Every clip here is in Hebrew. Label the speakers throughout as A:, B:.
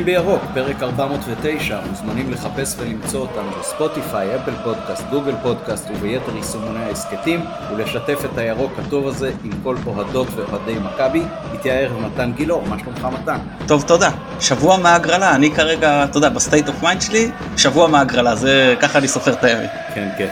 A: מדברים בירוק, פרק 409, מוזמנים לחפש ולמצוא אותנו בספוטיפיי, אפל פודקאסט, גוגל פודקאסט וביתר יישומוני ההסכתים, ולשתף את הירוק הטוב הזה עם כל אוהדות ואוהדי מכבי. איתי הערב מתן גילאור, מה שלומך מתן?
B: טוב, תודה. שבוע מההגרלה, אני כרגע, אתה יודע, ב state of mind שלי, שבוע מההגרלה, זה ככה אני סופר את הימים.
A: כן, כן,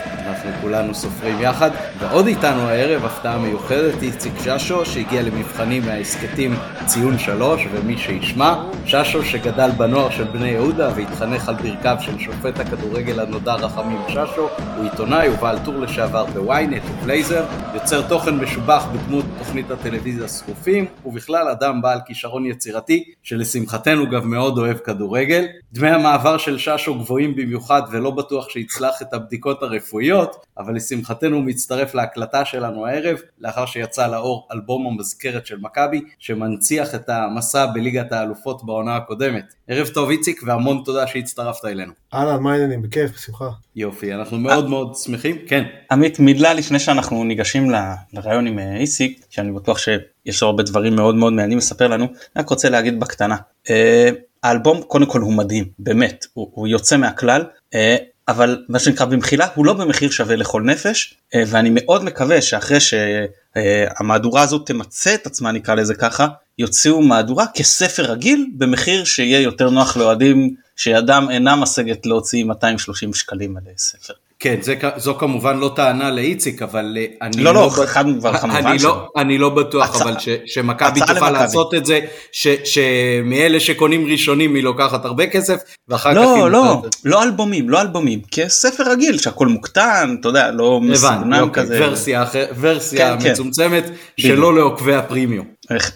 A: אנחנו כולנו סופרים יחד. ועוד איתנו הערב, הפתעה מיוחדת, איציק ששו, שהגיע למבחנים מההסכתים ציון שלוש, ומי שישמע, ששו שגדל בנוער של בני יהודה והתחנך על ברכיו של שופט הכדורגל הנודע רחמים ששו, הוא עיתונאי ובעל טור לשעבר בוויינט ובלייזר, יוצר תוכן משובח בדמות תוכנית הטלוויזיה שרופים, ובכלל אדם בעל כישרון יצירתי, שלשמחתנו גם מאוד אוהב כדורגל. דמי המעבר של ששו גבוהים במיוחד ולא בטוח שיצלח את הבדיקות הרפואיות, אבל לשמחתנו הוא מצטרף להקלטה שלנו הערב, לאחר שיצא לאור אלבום המזכרת של מכבי, שמנציח את המסע בליגת האלופות בעונה הקודמת. ערב טוב איציק והמון תודה שהצטרפת אלינו.
C: אהלן, מה העניינים? בכיף, בשמחה.
A: יופי, אנחנו מאוד מאוד שמחים. כן.
B: עמית, מילה לפני שאנחנו ניגשים לרעיון עם אה, איסיק, שאני בטוח שיש לו הרבה דברים מאוד מאוד מעניינים לספר לנו, אני רק רוצה להגיד בקטנה. אה, האלבום קודם כל הוא מדהים, באמת, הוא, הוא יוצא מהכלל. אה, אבל מה שנקרא במחילה הוא לא במחיר שווה לכל נפש אה, ואני מאוד מקווה שאחרי שהמהדורה הזאת תמצה את עצמה נקרא לזה ככה יוציאו מהדורה כספר רגיל במחיר שיהיה יותר נוח לאוהדים שידם אינה משגת להוציא 230 שקלים על ספר.
A: כן, זה, זו כמובן לא טענה לאיציק, אבל אה, אני
B: לא, לא, לא חד כמובן
A: אני לא, אני לא בטוח, הצע, אבל ש, שמכבי תוכל למכבי. לעשות את זה, ש, שמאלה שקונים ראשונים היא לוקחת הרבה כסף, ואחר
B: לא,
A: כך...
B: לא, לא, לא אלבומים, לא אלבומים, כספר רגיל, שהכל מוקטן, אתה יודע, לא
A: מסוגנן אוקיי, כזה. ורסיה, ורסיה כן, מצומצמת, כן. שלא לעוקבי הפרימיום.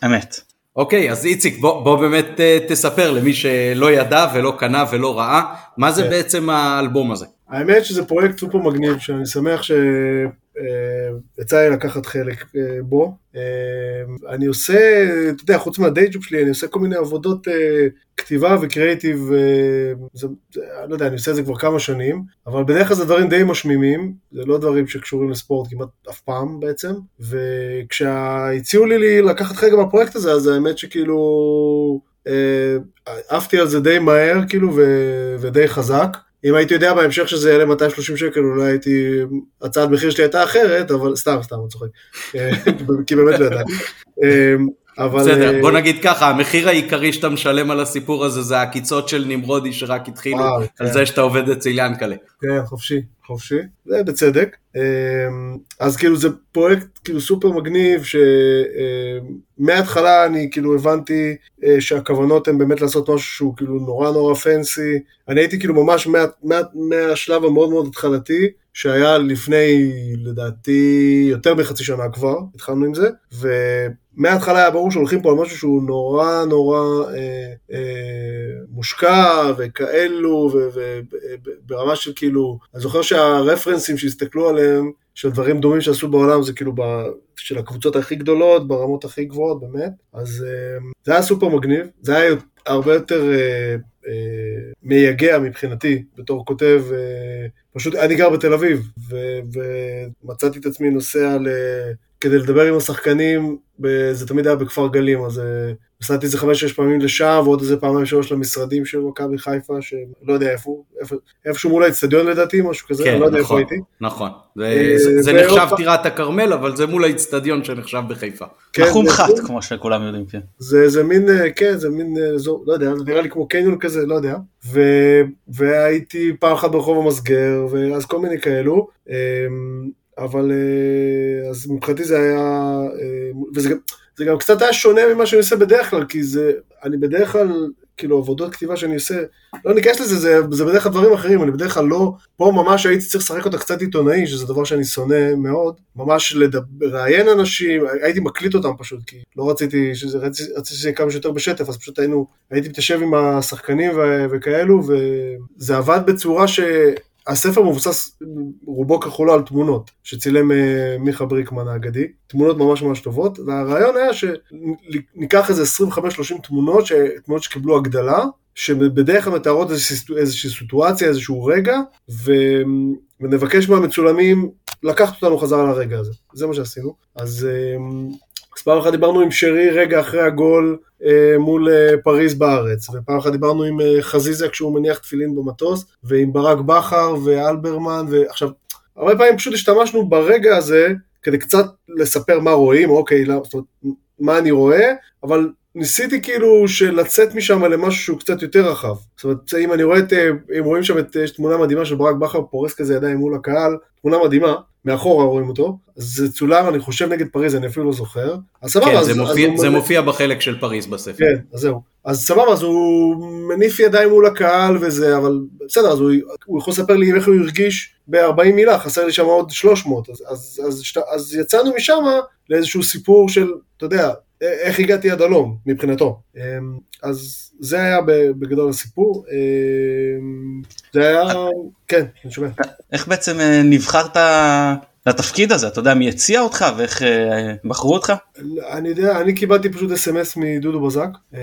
B: אמת.
A: אוקיי, אז איציק, בוא, בוא באמת uh, תספר למי שלא ידע ולא קנה ולא ראה, מה זה כן. בעצם האלבום הזה?
C: האמת שזה פרויקט סופר מגניב, שאני שמח שיצא לי לקחת חלק בו. אני עושה, אתה יודע, חוץ מהדיי ג'וב שלי, אני עושה כל מיני עבודות כתיבה וקריאיטיב, אני לא יודע, אני עושה את זה כבר כמה שנים, אבל בדרך כלל זה דברים די משמימים, זה לא דברים שקשורים לספורט כמעט אף פעם בעצם, וכשהציעו לי לקחת חלק בפרויקט הזה, אז האמת שכאילו... עפתי על זה די מהר כאילו ודי חזק. אם הייתי יודע בהמשך שזה יעלה 230 שקל, אולי הייתי, הצעת מחיר שלי הייתה אחרת, אבל סתם, סתם, אני צוחק. כי באמת לא ידעתי.
A: אבל... בסדר, בוא נגיד ככה, המחיר העיקרי שאתה משלם על הסיפור הזה זה העקיצות של נמרודי שרק התחילו, על כן. זה שאתה עובד אצל ינקלה.
C: כן, חופשי, חופשי, זה בצדק. אז כאילו זה פרויקט כאילו סופר מגניב, שמההתחלה אני כאילו הבנתי שהכוונות הן באמת לעשות משהו שהוא כאילו נורא נורא פנסי. אני הייתי כאילו ממש מה, מה, מהשלב המאוד מאוד התחלתי, שהיה לפני לדעתי יותר מחצי שנה כבר, התחלנו עם זה, ומההתחלה היה ברור שהולכים פה על משהו שהוא נורא נורא אה, אה, מושקע וכאלו, וברמה של כאילו, אני זוכר שהרפרנסים שהסתכלו עליהם, של דברים דומים שעשו בעולם זה כאילו ב, של הקבוצות הכי גדולות, ברמות הכי גבוהות באמת, אז אה, זה היה סופר מגניב, זה היה הרבה יותר אה, אה, מייגע מבחינתי בתור כותב, אה, פשוט אני גר בתל אביב, ומצאתי את עצמי נוסע ל... כדי לדבר עם השחקנים, זה תמיד היה בכפר גלים, אז נסעתי איזה חמש-שש פעמים לשם, ועוד איזה פעמיים שלוש למשרדים של מכבי חיפה, שלא יודע איפה, איפה, איפשהו מול האצטדיון לדעתי, משהו כזה,
A: כן,
C: אני לא יודע
A: נכון,
C: איפה הייתי.
A: נכון, זה, זה, זה נחשב טירת הכרמל, אבל זה מול האצטדיון שנחשב בחיפה.
B: כן, נחום חת, כמו שכולם יודעים, כן.
C: זה, זה מין, כן, זה מין אזור, לא יודע, זה נראה לי כמו קניון כזה, לא יודע. ו, והייתי פעם אחת ברחוב המסגר, ואז כל מיני כאלו. אבל אז מבחינתי זה היה, וזה גם, זה גם קצת היה שונה ממה שאני עושה בדרך כלל, כי זה, אני בדרך כלל, כאילו עבודות כתיבה שאני עושה, לא ניכנס לזה, זה, זה בדרך כלל דברים אחרים, אני בדרך כלל לא, פה ממש הייתי צריך לשחק אותה קצת עיתונאי, שזה דבר שאני שונא מאוד, ממש לראיין אנשים, הייתי מקליט אותם פשוט, כי לא רציתי, שזה, רציתי, רציתי שזה יהיה כמה שיותר בשטף, אז פשוט היינו, הייתי מתיישב עם השחקנים ו, וכאלו, וזה עבד בצורה ש... הספר מבוסס רובו ככולו על תמונות שצילם מיכה בריקמן האגדי, תמונות ממש ממש טובות, והרעיון היה שניקח איזה 25-30 תמונות, תמונות שקיבלו הגדלה, שבדרך כלל מתארות איזושהי, איזושהי סיטואציה, איזשהו רגע, ו... ונבקש מהמצולמים לקחת אותנו חזרה לרגע הזה, זה מה שעשינו. אז אז פעם אחת דיברנו עם שרי רגע אחרי הגול אה, מול אה, פריז בארץ, ופעם אחת דיברנו עם אה, חזיזה כשהוא מניח תפילין במטוס, ועם ברק בכר ואלברמן, ועכשיו, הרבה פעמים פשוט השתמשנו ברגע הזה כדי קצת לספר מה רואים, אוקיי, לא, זאת אומרת, מה אני רואה, אבל ניסיתי כאילו של לצאת משם למשהו שהוא קצת יותר רחב. זאת אומרת, אם אני רואה את, אם רואים שם את, יש תמונה מדהימה של ברק בכר פורס כזה ידיים מול הקהל, תמונה מדהימה, מאחורה רואים אותו, אז זה צולם, אני חושב נגד פריז, אני אפילו לא זוכר. אז סבבה,
A: כן,
C: אז,
A: זה,
C: אז
A: מופיע,
C: הוא-
A: זה מופיע בחלק של פריז בספר.
C: כן, אז זהו. אז סבבה, אז הוא מניף ידיים מול הקהל וזה, אבל בסדר, אז הוא, הוא יכול לספר לי איך הוא הרגיש ב-40 מילה, חסר לי שם עוד 300. אז, אז, אז, אז יצאנו משם לאיזשהו סיפור של, אתה יודע, איך הגעתי עד הלום, מבחינתו. אמ, אז זה היה בגדול הסיפור. אמ, זה היה, כן, אני שומע.
B: איך בעצם אה, נבחרת לתפקיד הזה? אתה יודע מי הציע אותך ואיך אה, בחרו אותך?
C: אני יודע, אני קיבלתי פשוט אס.אם.אס מדודו בזק. אה,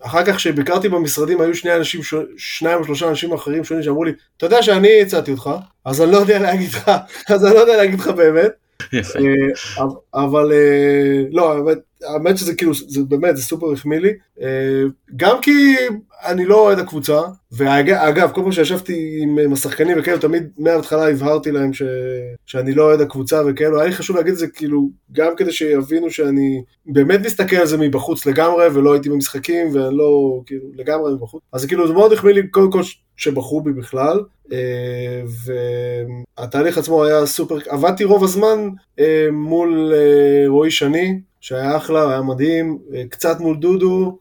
C: אחר כך כשביקרתי במשרדים היו שני אנשים, שניים או שלושה אנשים אחרים שונים שאמרו לי, אתה יודע שאני הצעתי אותך, אז אני לא יודע להגיד לך, אז אני לא יודע להגיד לך באמת. אה, אבל אה, לא, האמת, שזה כאילו, זה באמת, זה סופר החמיא לי. אה, גם כי אני לא אוהד הקבוצה, ואגב, כל פעם שישבתי עם השחקנים וכאלה, תמיד מההתחלה הבהרתי להם שאני לא אוהד הקבוצה וכאלו, היה לי חשוב להגיד את זה כאילו, גם כדי שיבינו שאני באמת מסתכל על זה מבחוץ לגמרי, ולא הייתי במשחקים, ואני לא, כאילו, לגמרי מבחוץ. אז כאילו, זה מאוד החמיא לי, קודם כל, שבחרו בי בכלל, אה, והתהליך עצמו היה סופר, עבדתי רוב הזמן אה, מול אה, רועי שני, שהיה אחלה, היה מדהים, קצת מול דודו,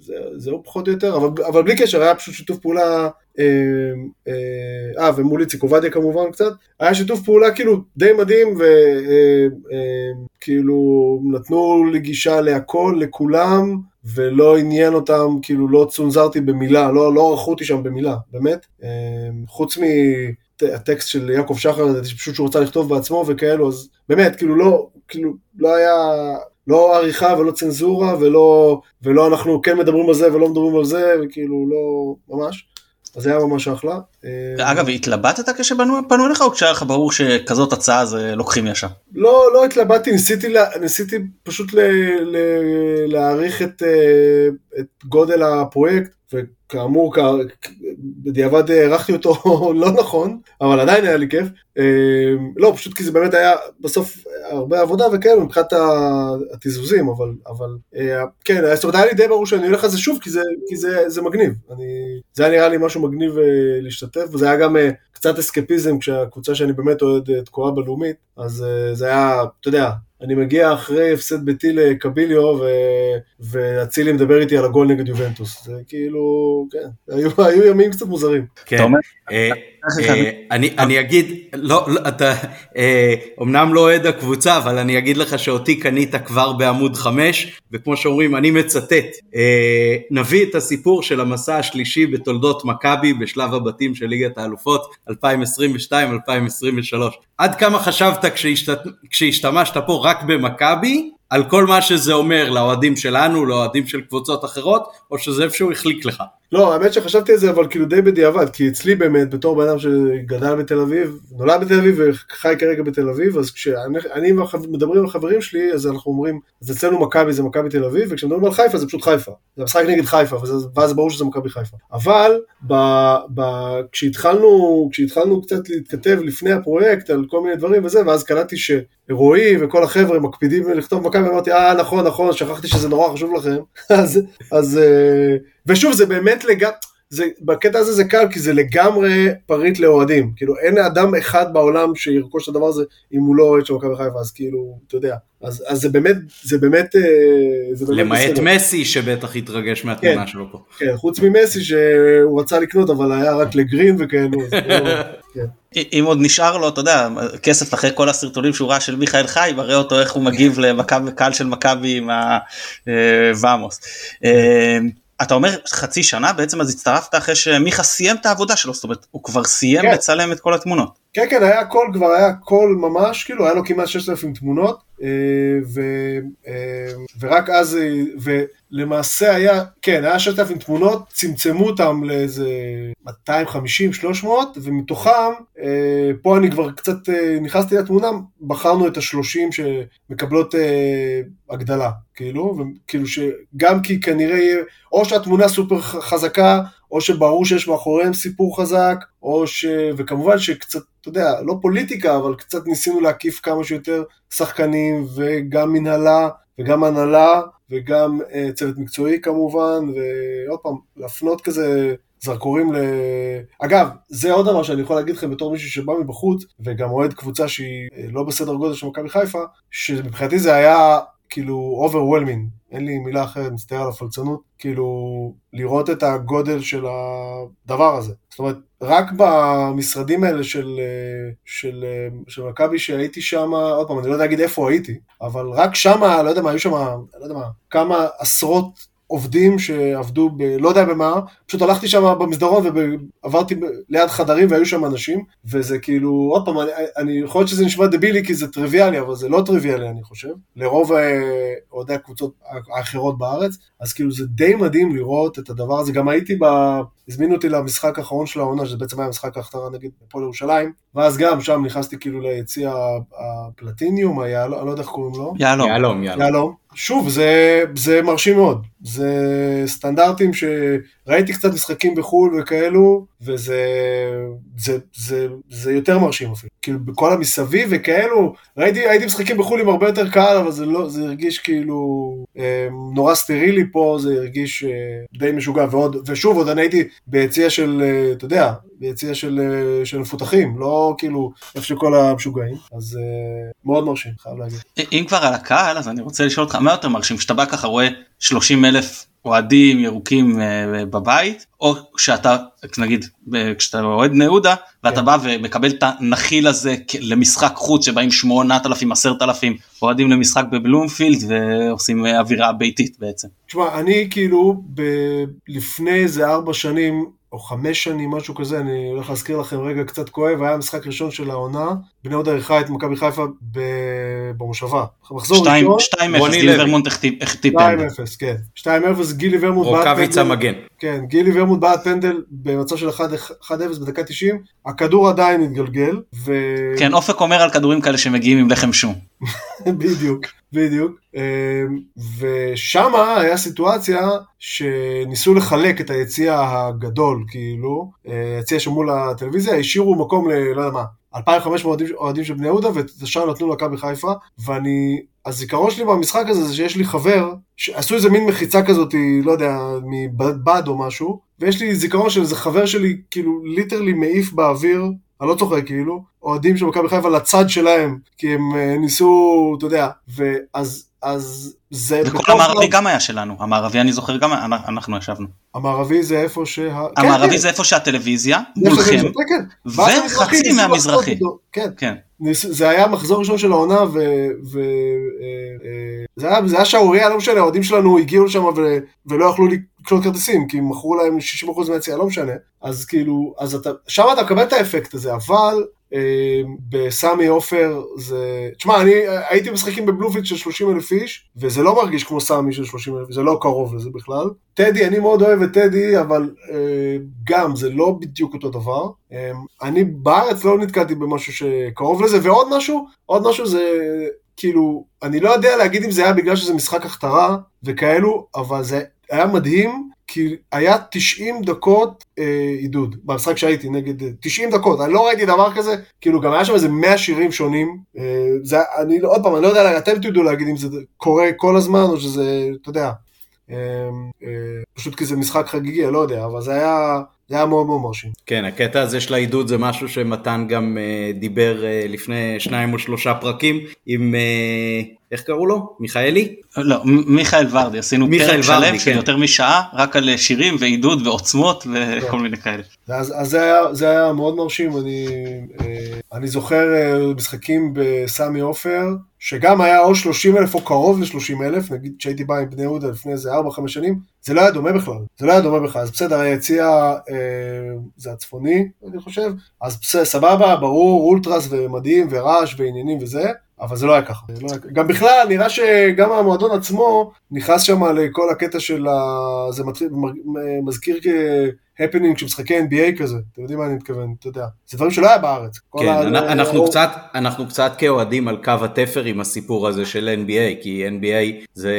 C: זה- זהו פחות או יותר, אבל, אבל בלי קשר, היה פשוט שיתוף פעולה, אה, ומול איציק עובדיה כמובן קצת, היה שיתוף פעולה כאילו די מדהים, וכאילו נתנו לי גישה להכל, לכולם, ולא עניין אותם, כאילו לא צונזרתי במילה, לא, לא ערכו אותי שם במילה, באמת. אה, חוץ מהטקסט של יעקב שחר, שפשוט שהוא רצה לכתוב בעצמו וכאלו, אז באמת, כאילו לא, כאילו לא היה, לא עריכה ולא צנזורה, ולא, ולא אנחנו כן מדברים על זה ולא מדברים על זה, וכאילו לא, ממש. אז זה היה ממש אחלה. אה,
B: אגב התלבטת כשפנו פנו אליך או כשהיה לך ברור שכזאת הצעה זה לוקחים ישר?
C: לא, לא התלבטתי, ניסיתי, ניסיתי פשוט ל, ל, להעריך את, אה, את גודל הפרויקט, וכאמור, כ, בדיעבד הערכתי אותו לא נכון, אבל עדיין היה לי כיף. אה, לא, פשוט כי זה באמת היה בסוף הרבה עבודה וכאלה מבחינת התיזוזים, אבל, אבל אה, כן, זאת אומרת, היה לי די ברור שאני הולך על זה שוב, כי זה, כי זה, זה מגניב. אני, זה היה נראה לי משהו מגניב אה, להשתתף, וזה היה גם אה, קצת אסקפיזם כשהקבוצה שאני באמת אוהד תקועה בלאומית, אז זה היה, אתה יודע, אני מגיע אחרי הפסד ביתי לקביליו, ו... ואצילי מדבר איתי על הגול נגד יובנטוס. זה כאילו, כן, היו, היו ימים קצת מוזרים.
A: כן. אה, אני אני אגיד, לא, לא, אתה אה, אומנם לא אוהד הקבוצה, אבל אני אגיד לך שאותי קנית כבר בעמוד 5, וכמו שאומרים, אני מצטט, אה, נביא את הסיפור של המסע השלישי בתולדות מכבי בשלב הבתים של ליגת האלופות 2022-2023. עד כמה חשבת כשהשת... כשהשתמשת פה רק במכבי, על כל מה שזה אומר לאוהדים שלנו, לאוהדים של קבוצות אחרות, או שזה איפשהו החליק לך?
C: לא, האמת שחשבתי על זה, אבל כאילו די בדיעבד, כי אצלי באמת, בתור בן אדם שגדל בתל אביב, נולד בתל אביב וחי כרגע בתל אביב, אז כשאני מדברים עם החברים שלי, אז אנחנו אומרים, אז אצלנו מכבי זה מכבי תל אביב, וכשמדברים על חיפה זה פשוט חיפה. זה משחק נגד חיפה, וזה, ואז ברור שזה מכבי חיפה. אבל ב, ב, כשהתחלנו, כשהתחלנו קצת להתכתב לפני הפרויקט על כל מיני דברים וזה, ואז קלטתי שרועי וכל החבר'ה מקפידים לכתוב מכבי, אמרתי, אה, נכון, נכון, שכחתי שזה נורא חשוב לכם. אז, אז, אה, ושוב, זה באמת לגמרי, זה, בקטע הזה זה קל, כי זה לגמרי פריט לאוהדים. כאילו, אין אדם אחד בעולם שירכוש את הדבר הזה אם הוא לא אוהד של מכבי חיפה, אז כאילו, אתה יודע. אז, אז זה באמת, זה באמת, אה, זה באמת
A: למעט
C: בסדר.
A: מסי שבטח התרגש מהתמונה שלו פה.
C: כן, חוץ ממסי שהוא רצה לקנות, אבל היה רק לגרין וכאלו, אז לא, כן.
B: אם עוד נשאר לו אתה יודע כסף אחרי כל הסרטונים שהוא ראה של מיכאל חי מראה אותו איך הוא מגיב למכבי קהל של מכבי עם הוואמוס. אתה אומר חצי שנה בעצם אז הצטרפת אחרי שמיכה סיים את העבודה שלו זאת אומרת הוא כבר סיים
C: כן.
B: לצלם את כל התמונות.
C: כן, כן, היה הכל, כבר היה הכל ממש, כאילו, היה לו כמעט 6,000 תמונות, אה, ו, אה, ורק אז, אה, למעשה היה, כן, היה 6,000 תמונות, צמצמו אותם לאיזה 250-300, ומתוכם, אה, פה אני כבר קצת אה, נכנסתי לתמונה, בחרנו את ה-30 שמקבלות אה, הגדלה, כאילו, וכאילו שגם כי כנראה יהיה, או שהתמונה סופר חזקה, או שברור שיש מאחוריהם סיפור חזק, או ש... וכמובן שקצת, אתה יודע, לא פוליטיקה, אבל קצת ניסינו להקיף כמה שיותר שחקנים, וגם מנהלה, וגם הנהלה, וגם uh, צוות מקצועי כמובן, ועוד פעם, להפנות כזה זרקורים ל... אגב, זה עוד דבר שאני יכול להגיד לכם בתור מישהו שבא מבחוץ, וגם אוהד קבוצה שהיא אה, לא בסדר גודל של מכבי חיפה, שמבחינתי זה היה כאילו overwhelming, אין לי מילה אחרת, מצטער על הפלצנות, כאילו לראות את הגודל של הדבר הזה. זאת אומרת, רק במשרדים האלה של, של, של מכבי שהייתי שם, עוד פעם, אני לא יודע להגיד איפה הייתי, אבל רק שם, לא יודע מה, היו שם, לא יודע מה, כמה עשרות עובדים שעבדו ב... לא יודע במה, פשוט הלכתי שם במסדרון ועברתי ליד חדרים והיו שם אנשים, וזה כאילו, עוד פעם, אני, אני יכול להיות שזה נשמע דבילי כי זה טריוויאלי, אבל זה לא טריוויאלי אני חושב, לרוב אה, אוהדי הקבוצות האחרות בארץ, אז כאילו זה די מדהים לראות את הדבר הזה, גם הייתי ב... הזמינו אותי למשחק האחרון של העונה, שזה בעצם היה משחק ההכתרה נגיד בפועל ירושלים, ואז גם שם נכנסתי כאילו ליציע הפלטיניום, היהלום, אני לא יודע איך קוראים לו.
B: יהלום.
A: יהלום, יהלום.
C: שוב, זה, זה מרשים מאוד. זה סטנדרטים שראיתי קצת משחקים בחו"ל וכאלו, וזה זה, זה, זה יותר מרשים אפילו. כאילו, בכל המסביב וכאלו, ראיתי, ראיתי משחקים בחו"ל עם הרבה יותר קהל, אבל זה, לא, זה הרגיש כאילו אה, נורא סטרילי פה, זה הרגיש אה, די משוגע. ועוד, ושוב, עוד אני הייתי ביציע של, אה, אתה יודע, ביציע של, אה, של מפותחים, לא כאילו איפה שכל המשוגעים, אז אה, מאוד מרשים, חייב להגיד.
B: אם כבר על הקהל, אז אני רוצה לשאול אותך, מה יותר מרשים, כשאתה בא ככה רואה 30 אלף אוהדים ירוקים uh, בבית או שאתה נגיד כשאתה אוהד בני יהודה ואתה כן. בא ומקבל את הנחיל הזה למשחק חוץ שבאים 8,000 10,000 אוהדים למשחק בבלומפילד ועושים אווירה ביתית בעצם.
C: תשמע אני כאילו ב- לפני איזה ארבע שנים או חמש שנים, משהו כזה, אני הולך להזכיר לכם רגע קצת כואב, היה משחק ראשון של העונה, בני יהודה אירחה את מכבי חיפה במושבה. מחזור ראשון.
B: 2-0, גילי ורמונט החטיא פנדל. 2-0,
C: כן. 2-0, גילי ורמונט
A: בעט פנדל. רוקאביצה מגן.
C: כן, גילי ורמונט בעט פנדל במצב של 1-0 בדקה 90, הכדור עדיין מתגלגל, ו...
B: כן, אופק אומר על כדורים כאלה שמגיעים עם לחם שום.
C: בדיוק, בדיוק. אמ, ושם היה סיטואציה שניסו לחלק את היציע הגדול, כאילו, אה, יציע שמול הטלוויזיה, השאירו מקום ל... לא יודע מה, 2,500 אוהדים של בני יהודה, ואת השאר נתנו למכבי חיפה, ואני, הזיכרון שלי במשחק הזה זה שיש לי חבר, שעשו איזה מין מחיצה כזאת, לא יודע, מבד או משהו, ויש לי זיכרון של איזה חבר שלי, כאילו, ליטרלי מעיף באוויר, אני לא צוחק כאילו, אוהדים של מכבי חיפה לצד שלהם, כי הם uh, ניסו, אתה יודע, ואז אז זה...
B: וכל המערבי גם היה שלנו, המערבי אני זוכר גם, אנחנו ישבנו.
C: המערבי זה איפה שה...
B: המערבי כן, זה איפה שהטלוויזיה, מולכם, כן, כן. וחצי מהמזרחי.
C: כן, כן. זה היה מחזור ראשון של העונה, ו... ו... אה, אה, זה היה שערוריה, לא משנה, האוהדים שלנו הגיעו לשם ולא יכלו לקנות כרטיסים, כי מכרו להם 60% מהיציאה, לא משנה. אז כאילו, אז אתה, שם אתה מקבל את האפקט הזה, אבל בסמי עופר זה... תשמע, אני הייתי משחקים בבלומפילד של 30 אלף איש, וזה לא מרגיש כמו סמי של 30 אלף, זה לא קרוב לזה בכלל. טדי, אני מאוד אוהב את טדי, אבל אה, גם, זה לא בדיוק אותו דבר. אה, אני בארץ לא נתקלתי במשהו שקרוב לזה, ועוד משהו, עוד משהו זה... כאילו, אני לא יודע להגיד אם זה היה בגלל שזה משחק הכתרה וכאלו, אבל זה היה מדהים כי היה 90 דקות אה, עידוד, במשחק שהייתי נגד, 90 אה, דקות, אני לא ראיתי דבר כזה, כאילו גם היה שם איזה 100 שירים שונים, אה, זה, אני עוד פעם, אני לא יודע, אתם תדעו להגיד אם זה קורה כל הזמן או שזה, אתה יודע, אה, אה, פשוט כי זה משחק חגיגי, אני לא יודע, אבל זה היה... זה היה מאוד מאוד מרשים.
A: כן, הקטע הזה של העידוד זה משהו שמתן גם uh, דיבר uh, לפני שניים או שלושה פרקים עם, uh, איך קראו לו? מיכאלי?
B: לא, מיכאל ורדי, עשינו פרק שלם כן. של יותר משעה, רק על שירים ועידוד ועוצמות וכל כן. מיני כאלה.
C: אז, אז זה, היה, זה היה מאוד מרשים, אני, אני זוכר משחקים בסמי עופר, שגם היה או 30 אלף או קרוב ל-30 אלף, נגיד שהייתי בא עם בני יהודה לפני איזה 4-5 שנים, זה לא היה דומה בכלל, זה לא היה דומה בכלל, אז בסדר, היציע אה, זה הצפוני, אני חושב, אז בסדר, סבבה, ברור, אולטרס ומדהים ורעש ועניינים וזה, אבל זה לא היה ככה. לא היה... גם בכלל, נראה שגם המועדון עצמו נכנס שם לכל הקטע של ה... זה מתחיל, מזכיר הפנינג של משחקי NBA כזה, אתם יודעים מה אני מתכוון, אתה יודע. זה דברים שלא היה בארץ.
A: כן, ה... אנחנו, או... קצת, אנחנו קצת כאוהדים על קו התפר עם הסיפור הזה של NBA, כי NBA זה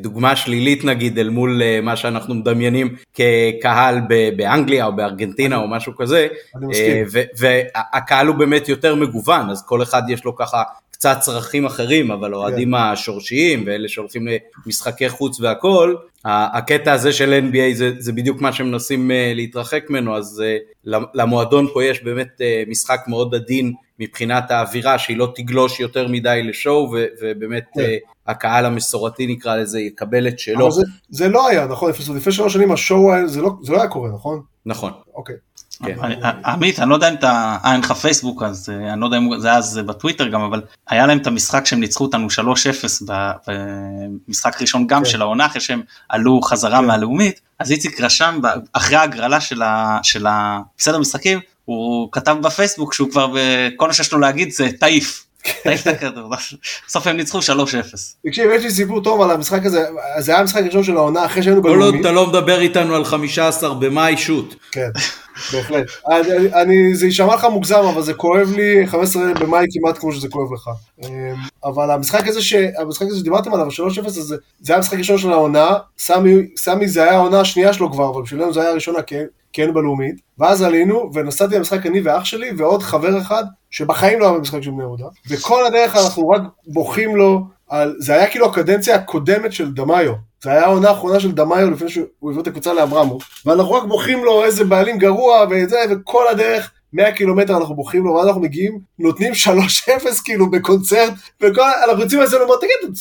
A: דוגמה שלילית נגיד אל מול אה, מה שאנחנו מדמיינים כקהל באנגליה או בארגנטינה אני, או משהו כזה. אני מסכים. אה, והקהל הוא באמת יותר מגוון, אז כל אחד יש לו ככה קצת צרכים אחרים, אבל האוהדים כן. השורשיים ואלה שהולכים למשחקי חוץ והכל, הקטע הזה של NBA זה, זה בדיוק מה שמנסים uh, להתרחק ממנו, אז uh, למועדון פה יש באמת uh, משחק מאוד עדין מבחינת האווירה, שהיא לא תגלוש יותר מדי לשואו, ו, ובאמת yeah. כן. הקהל המסורתי נקרא לזה יקבל את שלו.
C: זה, זה לא היה, נכון? לפני שלוש שנים השואו, זה לא, זה לא היה קורה, נכון?
A: נכון.
C: אוקיי.
B: כן. עמית, אני לא יודע אם אתה, אה, אין לך פייסבוק, אז אה, אני לא יודע אם זה היה אז בטוויטר גם, אבל היה להם את המשחק שהם ניצחו אותנו 3-0 במשחק ראשון גם כן. של העונה, אחרי שהם עלו חזרה כן. מהלאומית, אז איציק רשם, אחרי ההגרלה של הפסד המשחקים, הוא כתב בפייסבוק שהוא כבר, כל מה שיש לו להגיד זה תעיף. בסוף הם ניצחו 3-0.
C: תקשיב, יש לי סיפור טוב על המשחק הזה, זה היה המשחק הראשון של העונה אחרי שהיינו בלאומית.
A: כל עוד אתה לא מדבר איתנו על 15 במאי שוט.
C: כן, בהחלט. זה יישמע לך מוגזם, אבל זה כואב לי 15 במאי כמעט כמו שזה כואב לך. אמ, אבל המשחק הזה שדיברתם עליו, 3-0, זה היה המשחק הראשון של העונה, סמי זה היה העונה השנייה שלו כבר, אבל בשבילנו זה היה הראשונה כן בלאומית, ואז עלינו, ונסעתי למשחק אני ואח שלי, ועוד חבר אחד, שבחיים לא היה במשחק של בני יהודה, וכל הדרך אנחנו רק בוכים לו על, זה היה כאילו הקדנציה הקודמת של דמאיו, זה היה העונה האחרונה של דמאיו לפני שהוא הביא את הקבוצה לאברמוב, ואנחנו רק בוכים לו איזה בעלים גרוע וזה, וכל הדרך 100 קילומטר אנחנו בוכים לו, ואז אנחנו מגיעים, נותנים 3-0 כאילו בקונצרט, ואנחנו יוצאים לזה ואומרים, תגיד,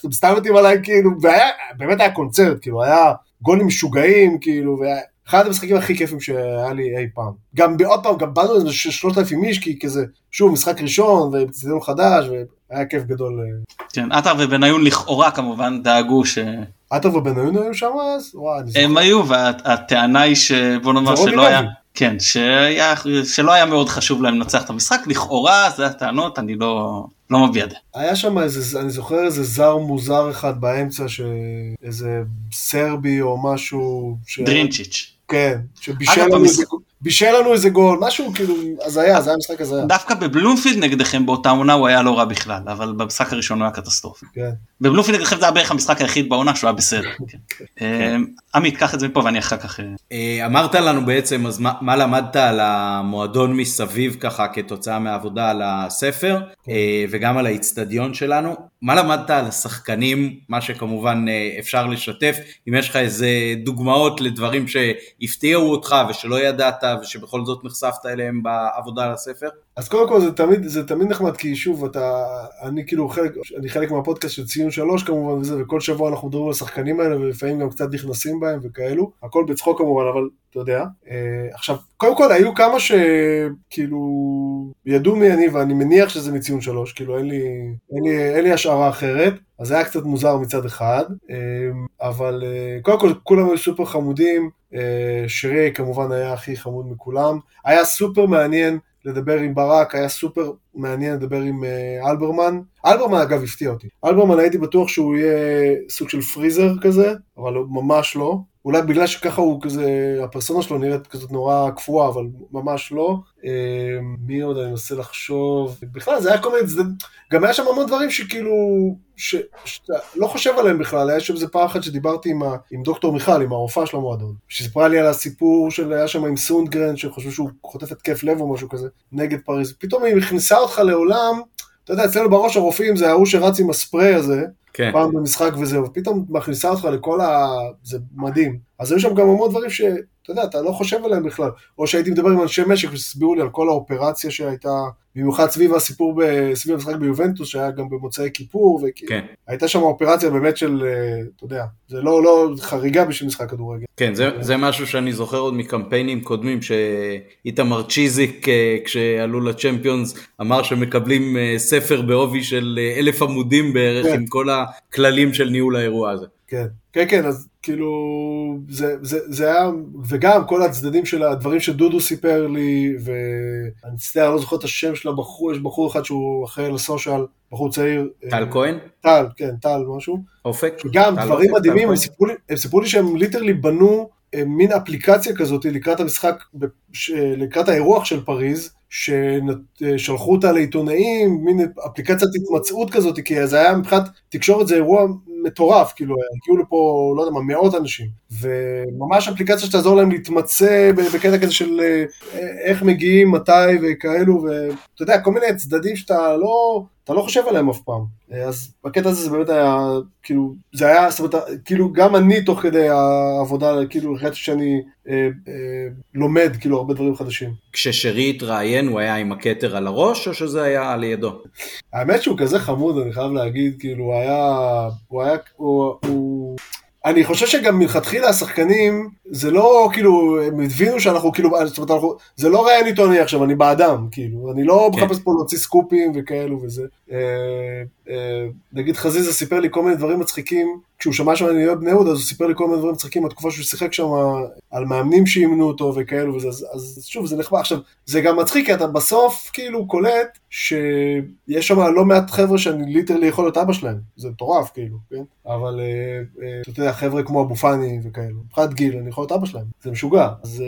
C: אתם סתם מתים עליי כאילו, והיה, באמת היה קונצרט, כאילו, היה גולים משוגעים, כאילו, והיה... אחד המשחקים הכי כיפים שהיה לי אי פעם. גם עוד פעם, גם באנו איזה שלושת אלפים איש, כי כזה, שוב, משחק ראשון, ובצדנו חדש, והיה כיף גדול. אה.
B: כן, עטר ובניון לכאורה כמובן דאגו ש...
C: עטר ובניון היו שם אז? וואי, אני
B: זוכר. הם היו, והטענה היא שבוא נאמר שלא היה... כן, שהיה, שלא היה מאוד חשוב להם לנצח את המשחק, לכאורה זה הטענות, אני לא, לא מביע דעה.
C: היה שם איזה, אני זוכר איזה זר מוזר אחד באמצע, שאיזה סרבי או משהו.
B: ש... דרינצ'יץ'.
C: כן, שבישל לנו, איזה, בישל לנו איזה גול, משהו כאילו הזיה, זה היה משחק הזיה.
B: דווקא בבלומפילד נגדכם באותה עונה הוא היה לא רע בכלל, אבל במשחק הראשון הוא היה קטסטרופה. כן. בבלומפילד נגדכם זה היה בערך המשחק היחיד בעונה שהוא היה בסדר. כן. אה, עמית, קח את זה מפה ואני אחר כך... אה,
A: אה, אמרת לנו בעצם, אז מה למדת על המועדון מסביב ככה כתוצאה מהעבודה על הספר, כן. וגם על האיצטדיון שלנו? מה למדת על השחקנים, מה שכמובן אפשר לשתף, אם יש לך איזה דוגמאות לדברים שהפתיעו אותך ושלא ידעת ושבכל זאת נחשפת אליהם בעבודה על הספר?
C: אז קודם כל זה תמיד, זה תמיד נחמד כי שוב אתה, אני כאילו חלק, אני חלק מהפודקאסט של ציון שלוש כמובן וזה, וכל שבוע אנחנו מדברים על השחקנים האלה ולפעמים גם קצת נכנסים בהם וכאלו, הכל בצחוק כמובן אבל אתה יודע. אה, עכשיו, קודם כל היו כמה שכאילו ידעו מי אני ואני מניח שזה מציון שלוש, כאילו אין לי, אין לי, אין לי השערה אחרת. אז זה היה קצת מוזר מצד אחד, אה, אבל אה, קודם כל כולם היו סופר חמודים, שרי כמובן היה הכי חמוד מכולם, היה סופר מעניין לדבר עם ברק, היה סופר מעניין לדבר עם uh, אלברמן. אלברמן אגב הפתיע אותי. אלברמן הייתי בטוח שהוא יהיה סוג של פריזר כזה, אבל ממש לא. אולי בגלל שככה הוא כזה, הפרסונה שלו נראית כזאת נורא קפואה, אבל ממש לא. אה, מי עוד אני מנסה לחשוב? בכלל זה היה כל מיני צדדים, גם היה שם המון דברים שכאילו, שאתה לא חושב עליהם בכלל, היה שם איזה פעם אחת שדיברתי עם, ה, עם דוקטור מיכל, עם הרופאה של המועדון, שסיפרה לי על הסיפור של, היה שם עם סונדגרן, שחשבו שהוא חוטף התקף לב או משהו כזה, נגד פריז, פתאום היא נכנסה אותך לעולם, אתה יודע, אצלנו בראש הרופאים זה ההוא שרץ עם הספרי הזה, כן. פעם במשחק וזהו, ופתאום מכניסה אותך לכל ה... זה מדהים. אז היו שם גם המון דברים שאתה יודע, אתה לא חושב עליהם בכלל. או שהייתי מדבר עם אנשי משק והסבירו לי על כל האופרציה שהייתה, במיוחד סביב הסיפור, ב... סביב המשחק ביובנטוס, שהיה גם במוצאי כיפור, כן. הייתה שם אופרציה באמת של, אה, אתה יודע, זה לא, לא חריגה בשביל משחק כדורגל.
A: כן, זה, זה משהו שאני זוכר עוד מקמפיינים קודמים, שאיתמר צ'יזיק, אה, כשעלו לצ'מפיונס, אמר שמקבלים אה, ספר בעובי של אלף עמודים בערך, כן. עם כל הכללים של ניהול האירוע הזה.
C: כן, כן, כן, אז כאילו, זה, זה, זה היה, וגם כל הצדדים של הדברים שדודו סיפר לי, ואני מצטער, לא זוכר את השם של הבחור, יש בחור אחד שהוא אחראי ל social, בחור צעיר.
A: טל
C: אה,
A: כהן?
C: טל, כן, טל משהו.
A: אופק?
C: גם
A: טל
C: דברים
A: אופק,
C: מדהימים, הם סיפרו לי- הם סיפרו לי שהם literally בנו אה, מין אפליקציה כזאת לקראת המשחק, לקראת האירוח של פריז, ששלחו אותה לעיתונאים, מין אפליקציית התמצאות כזאת, כי זה היה מבחינת תקשורת זה אירוע מטורף, כאילו הגיעו לפה, לא יודע מה, מאות אנשים, וממש אפליקציה שתעזור להם להתמצא בקטע כזה של אה, איך מגיעים, מתי וכאלו, ואתה יודע, כל מיני צדדים שאתה לא, אתה לא חושב עליהם אף פעם. אה, אז בקטע הזה זה באמת היה, כאילו, זה היה, זאת אומרת, כאילו, גם אני תוך כדי העבודה, כאילו, הרגשתי שאני אה, אה, לומד, כאילו, הרבה דברים חדשים.
A: כששרי התראיין הוא היה עם הכתר על הראש או שזה היה לידו?
C: האמת שהוא כזה חמוד, אני חייב להגיד, כאילו, הוא היה, הוא היה, הוא, הוא... אני חושב שגם מלכתחילה השחקנים, זה לא כאילו, הם הבינו שאנחנו כאילו, זאת אומרת, אנחנו, זה לא ראיין עיתוני עכשיו, אני באדם, כאילו, אני לא
A: כן.
C: מחפש פה להוציא סקופים וכאלו וזה. אה, אה, נגיד חזיזה סיפר לי כל מיני דברים מצחיקים, כשהוא שמע שאני אוהב בני יהודה, אז הוא סיפר לי כל מיני דברים מצחיקים בתקופה שהוא שיחק שם, על מאמנים שאימנו אותו וכאלו וזה, אז, שוב, זה נחמד. עכשיו, זה גם מצחיק, כי אתה בסוף כאילו קולט שיש שם לא מעט חבר'ה שאני literally יכול להיות אבא שלהם, זה מטורף כאילו, כן? אבל אה, אתה יודע, חבר'ה כמו אבו פאני וכאלו, מבחינת גיל, אני יכול להיות אבא שלהם, זה משוגע. אז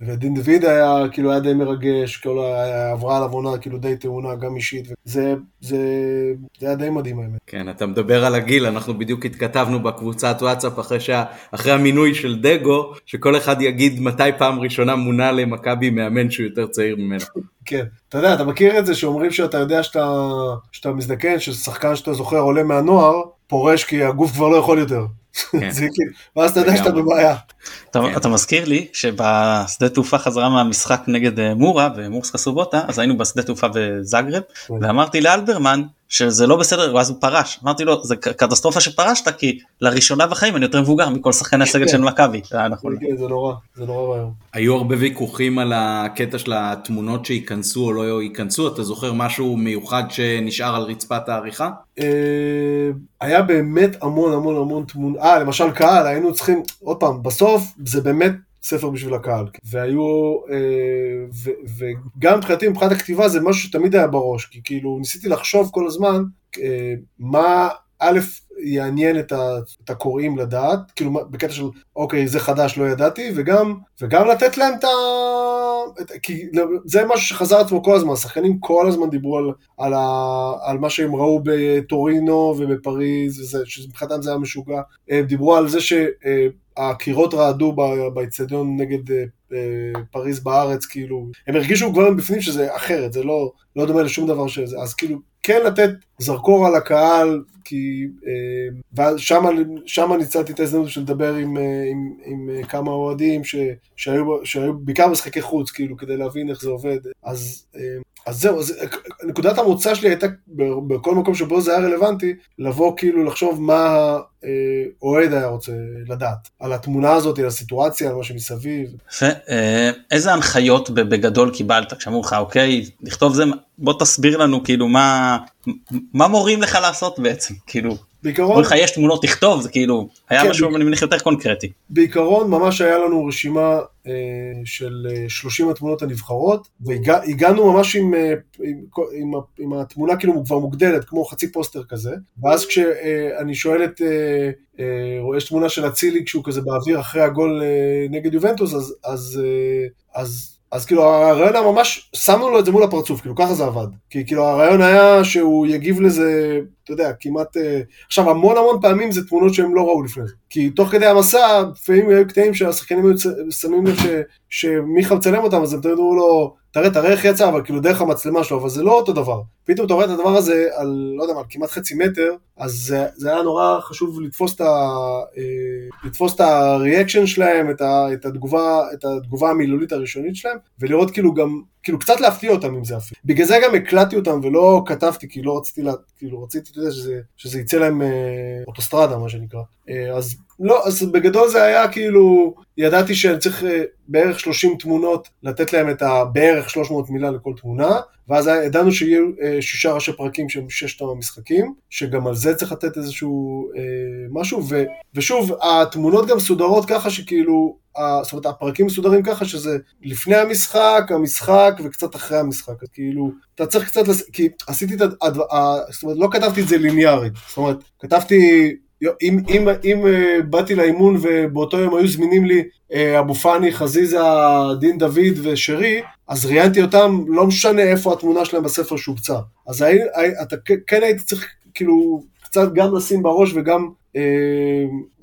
C: ודין דוד היה, כאילו, היה די מרגש, כאילו, עברה עליו עונה, כאילו, די טעונה, גם אישית, זה, זה, זה היה די מדהים האמת.
A: כן, אתה מדבר על הגיל, אנחנו בדיוק התכתבנו בקבוצת וואטסאפ אחרי, שה... אחרי המינוי של דגו, שכל אחד יגיד מתי פעם ראשונה מונה למכבי מאמן שהוא יותר צעיר ממנו.
C: כן. אתה יודע, אתה מכיר את זה שאומרים שאתה יודע שאתה, שאתה מזדקן, ששחקן שאתה זוכר עולה מהנוער, פורש כי הגוף כבר לא יכול יותר.
A: כן.
C: כאילו, ואז אתה יודע שאתה. בבעיה.
B: אתה,
A: כן.
B: אתה מזכיר לי שבשדה תעופה חזרה מהמשחק נגד אה, מורה ומורסקה סובוטה אז היינו בשדה תעופה בזאגרב
C: כן.
B: ואמרתי לאלברמן שזה לא בסדר ואז הוא פרש אמרתי לו זה קטסטרופה שפרשת כי לראשונה בחיים אני יותר מבוגר מכל שחקני הסגל של מכבי. זה נכון.
C: כן, זה נורא, זה נורא ואיום.
A: היו הרבה ויכוחים על הקטע של התמונות שייכנסו או לא ייכנסו, אתה זוכר משהו מיוחד שנשאר על רצפת העריכה?
C: אה, היה באמת המון המון המון תמונה, אה למשל קהל, היינו צריכים, עוד פעם, בסוף זה באמת ספר בשביל הקהל, והיו, אה, ו- וגם מבחינתי מבחינת הכתיבה זה משהו שתמיד היה בראש, כי כאילו ניסיתי לחשוב כל הזמן, אה, מה א', יעניין את, ה, את הקוראים לדעת, כאילו בקטע של אוקיי זה חדש לא ידעתי, וגם, וגם לתת להם את ה... את, כי זה משהו שחזר עצמו כל הזמן, השחקנים כל הזמן דיברו על, על, ה, על מה שהם ראו בטורינו ובפריז, שמבחינתם זה היה משוגע, הם דיברו על זה שהקירות רעדו ב- באצטדיון נגד אה, אה, פריז בארץ, כאילו, הם הרגישו כבר בפנים שזה אחרת, זה לא, לא דומה לשום דבר שזה, אז כאילו, כן לתת זרקור על הקהל, כי אה, שמה ניצלתי את ההזדמנות של לדבר עם, עם, עם כמה אוהדים שהיו, שהיו בעיקר משחקי חוץ, כאילו, כדי להבין איך זה עובד, אז, אז זהו, אז אה, נקודת המוצא שלי הייתה בכל מקום שבו זה היה רלוונטי, לבוא כאילו לחשוב מה האוהד היה רוצה לדעת, על התמונה הזאת, על הסיטואציה, על מה שמסביב.
B: אה, איזה הנחיות בגדול קיבלת? כשאמרו לך אוקיי לכתוב זה בוא תסביר לנו כאילו מה מה מורים לך לעשות בעצם? כאילו
C: בעיקרון,
B: לך יש תמונות תכתוב זה כאילו היה
C: כן,
B: משהו
C: ב-
B: אני מניח יותר קונקרטי.
C: בעיקרון ממש היה לנו רשימה אה, של אה, 30 התמונות הנבחרות, והגענו ממש עם, אה, עם, עם, עם התמונה כאילו כבר מוגדלת, כמו חצי פוסטר כזה, ואז כשאני שואל את, אה, אה, יש תמונה של אצילי כשהוא כזה באוויר אחרי הגול אה, נגד יובנטוס, אז, אז, אה, אז אז כאילו הרעיון היה ממש, שמנו לו את זה מול הפרצוף, כאילו ככה זה עבד. כי כאילו הרעיון היה שהוא יגיב לזה, אתה יודע, כמעט... אה, עכשיו המון המון פעמים זה תמונות שהם לא ראו לפני זה. כי תוך כדי המסע, לפעמים היו קטעים שהשחקנים היו שמים לב שמיכה מצלם אותם, אז הם תמיד אמרו לו, תראה, תראה איך יצא, אבל כאילו דרך המצלמה שלו, אבל זה לא אותו דבר. פתאום אתה רואה את הדבר הזה על, לא יודע מה, על כמעט חצי מטר, אז זה, זה היה נורא חשוב לתפוס את ה... אה, לתפוס את הריאקשן שלהם, את, ה, את, התגובה, את התגובה המילולית הראשונית שלהם, ולראות כאילו גם, כאילו קצת להפתיע אותם עם זה אפילו. בגלל זה גם הקלטתי אותם ולא כתבתי, כי לא רציתי, לה, כאילו רציתי, אתה יודע, שזה, שזה יצא להם אה, אוטוסטרדה, מה שנקרא. אה, אז לא, אז בגדול זה היה כאילו, ידעתי שאני צריך אה, בערך 30 תמונות, לתת להם את הבערך 300 מילה לכל תמונה, ואז ידענו שיהיו אה, שישה ראשי פרקים שהם ששת המשחקים, שגם על זה צריך לתת איזשהו אה, משהו, ו, ושוב, התמונות גם מסודרות ככה שכאילו, ה, זאת אומרת, הפרקים מסודרים ככה שזה לפני המשחק, המשחק וקצת אחרי המשחק, אז כאילו, אתה צריך קצת, לס... כי עשיתי את ה... זאת אומרת, לא כתבתי את זה ליניארית, זאת אומרת, כתבתי אם, אם, אם uh, באתי לאימון ובאותו יום היו זמינים לי uh, אבו פאני, חזיזה, דין דוד ושרי, אז ראיינתי אותם, לא משנה איפה התמונה שלהם בספר שהוקצה. אז הי, הי, אתה כן היית צריך כאילו קצת גם לשים בראש וגם, uh,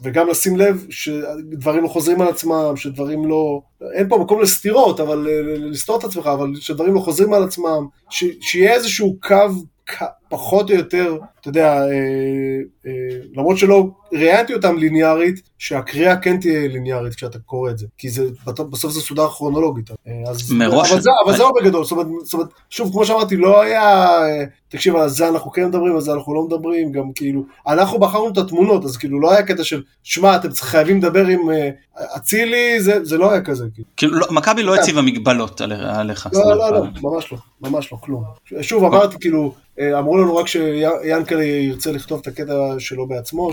C: וגם לשים לב שדברים לא חוזרים על עצמם, שדברים לא... אין פה מקום לסתירות, אבל לסתור את עצמך, אבל שדברים לא חוזרים על עצמם, ש, שיהיה איזשהו קו פחות או יותר, אתה יודע, אה, אה, למרות שלא ראיינתי אותם ליניארית, שהקריאה כן תהיה ליניארית כשאתה קורא את זה, כי זה, בסוף זה סודר כרונולוגית. אה, אז,
B: מראש.
C: אבל, זה, אבל בגדול, זאת אומרת, זאת אומרת, שוב, כמו שאמרתי, לא היה, תקשיב, על זה אנחנו כן מדברים, על זה אנחנו לא מדברים, גם כאילו, אנחנו בחרנו את התמונות, אז כאילו לא היה קטע של, שמע, אתם חייבים לדבר עם אצילי, זה, זה לא היה כזה.
B: כאילו, כאילו לא, מכבי לא הציבה מגבלות עליך.
C: לא, לא, לא, ממש לא, ממש לא, כלום. שוב, אמרתי, כאילו, אמרו לנו רק שיאנקל'ה ירצה לכתוב את הקטע שלו בעצמו,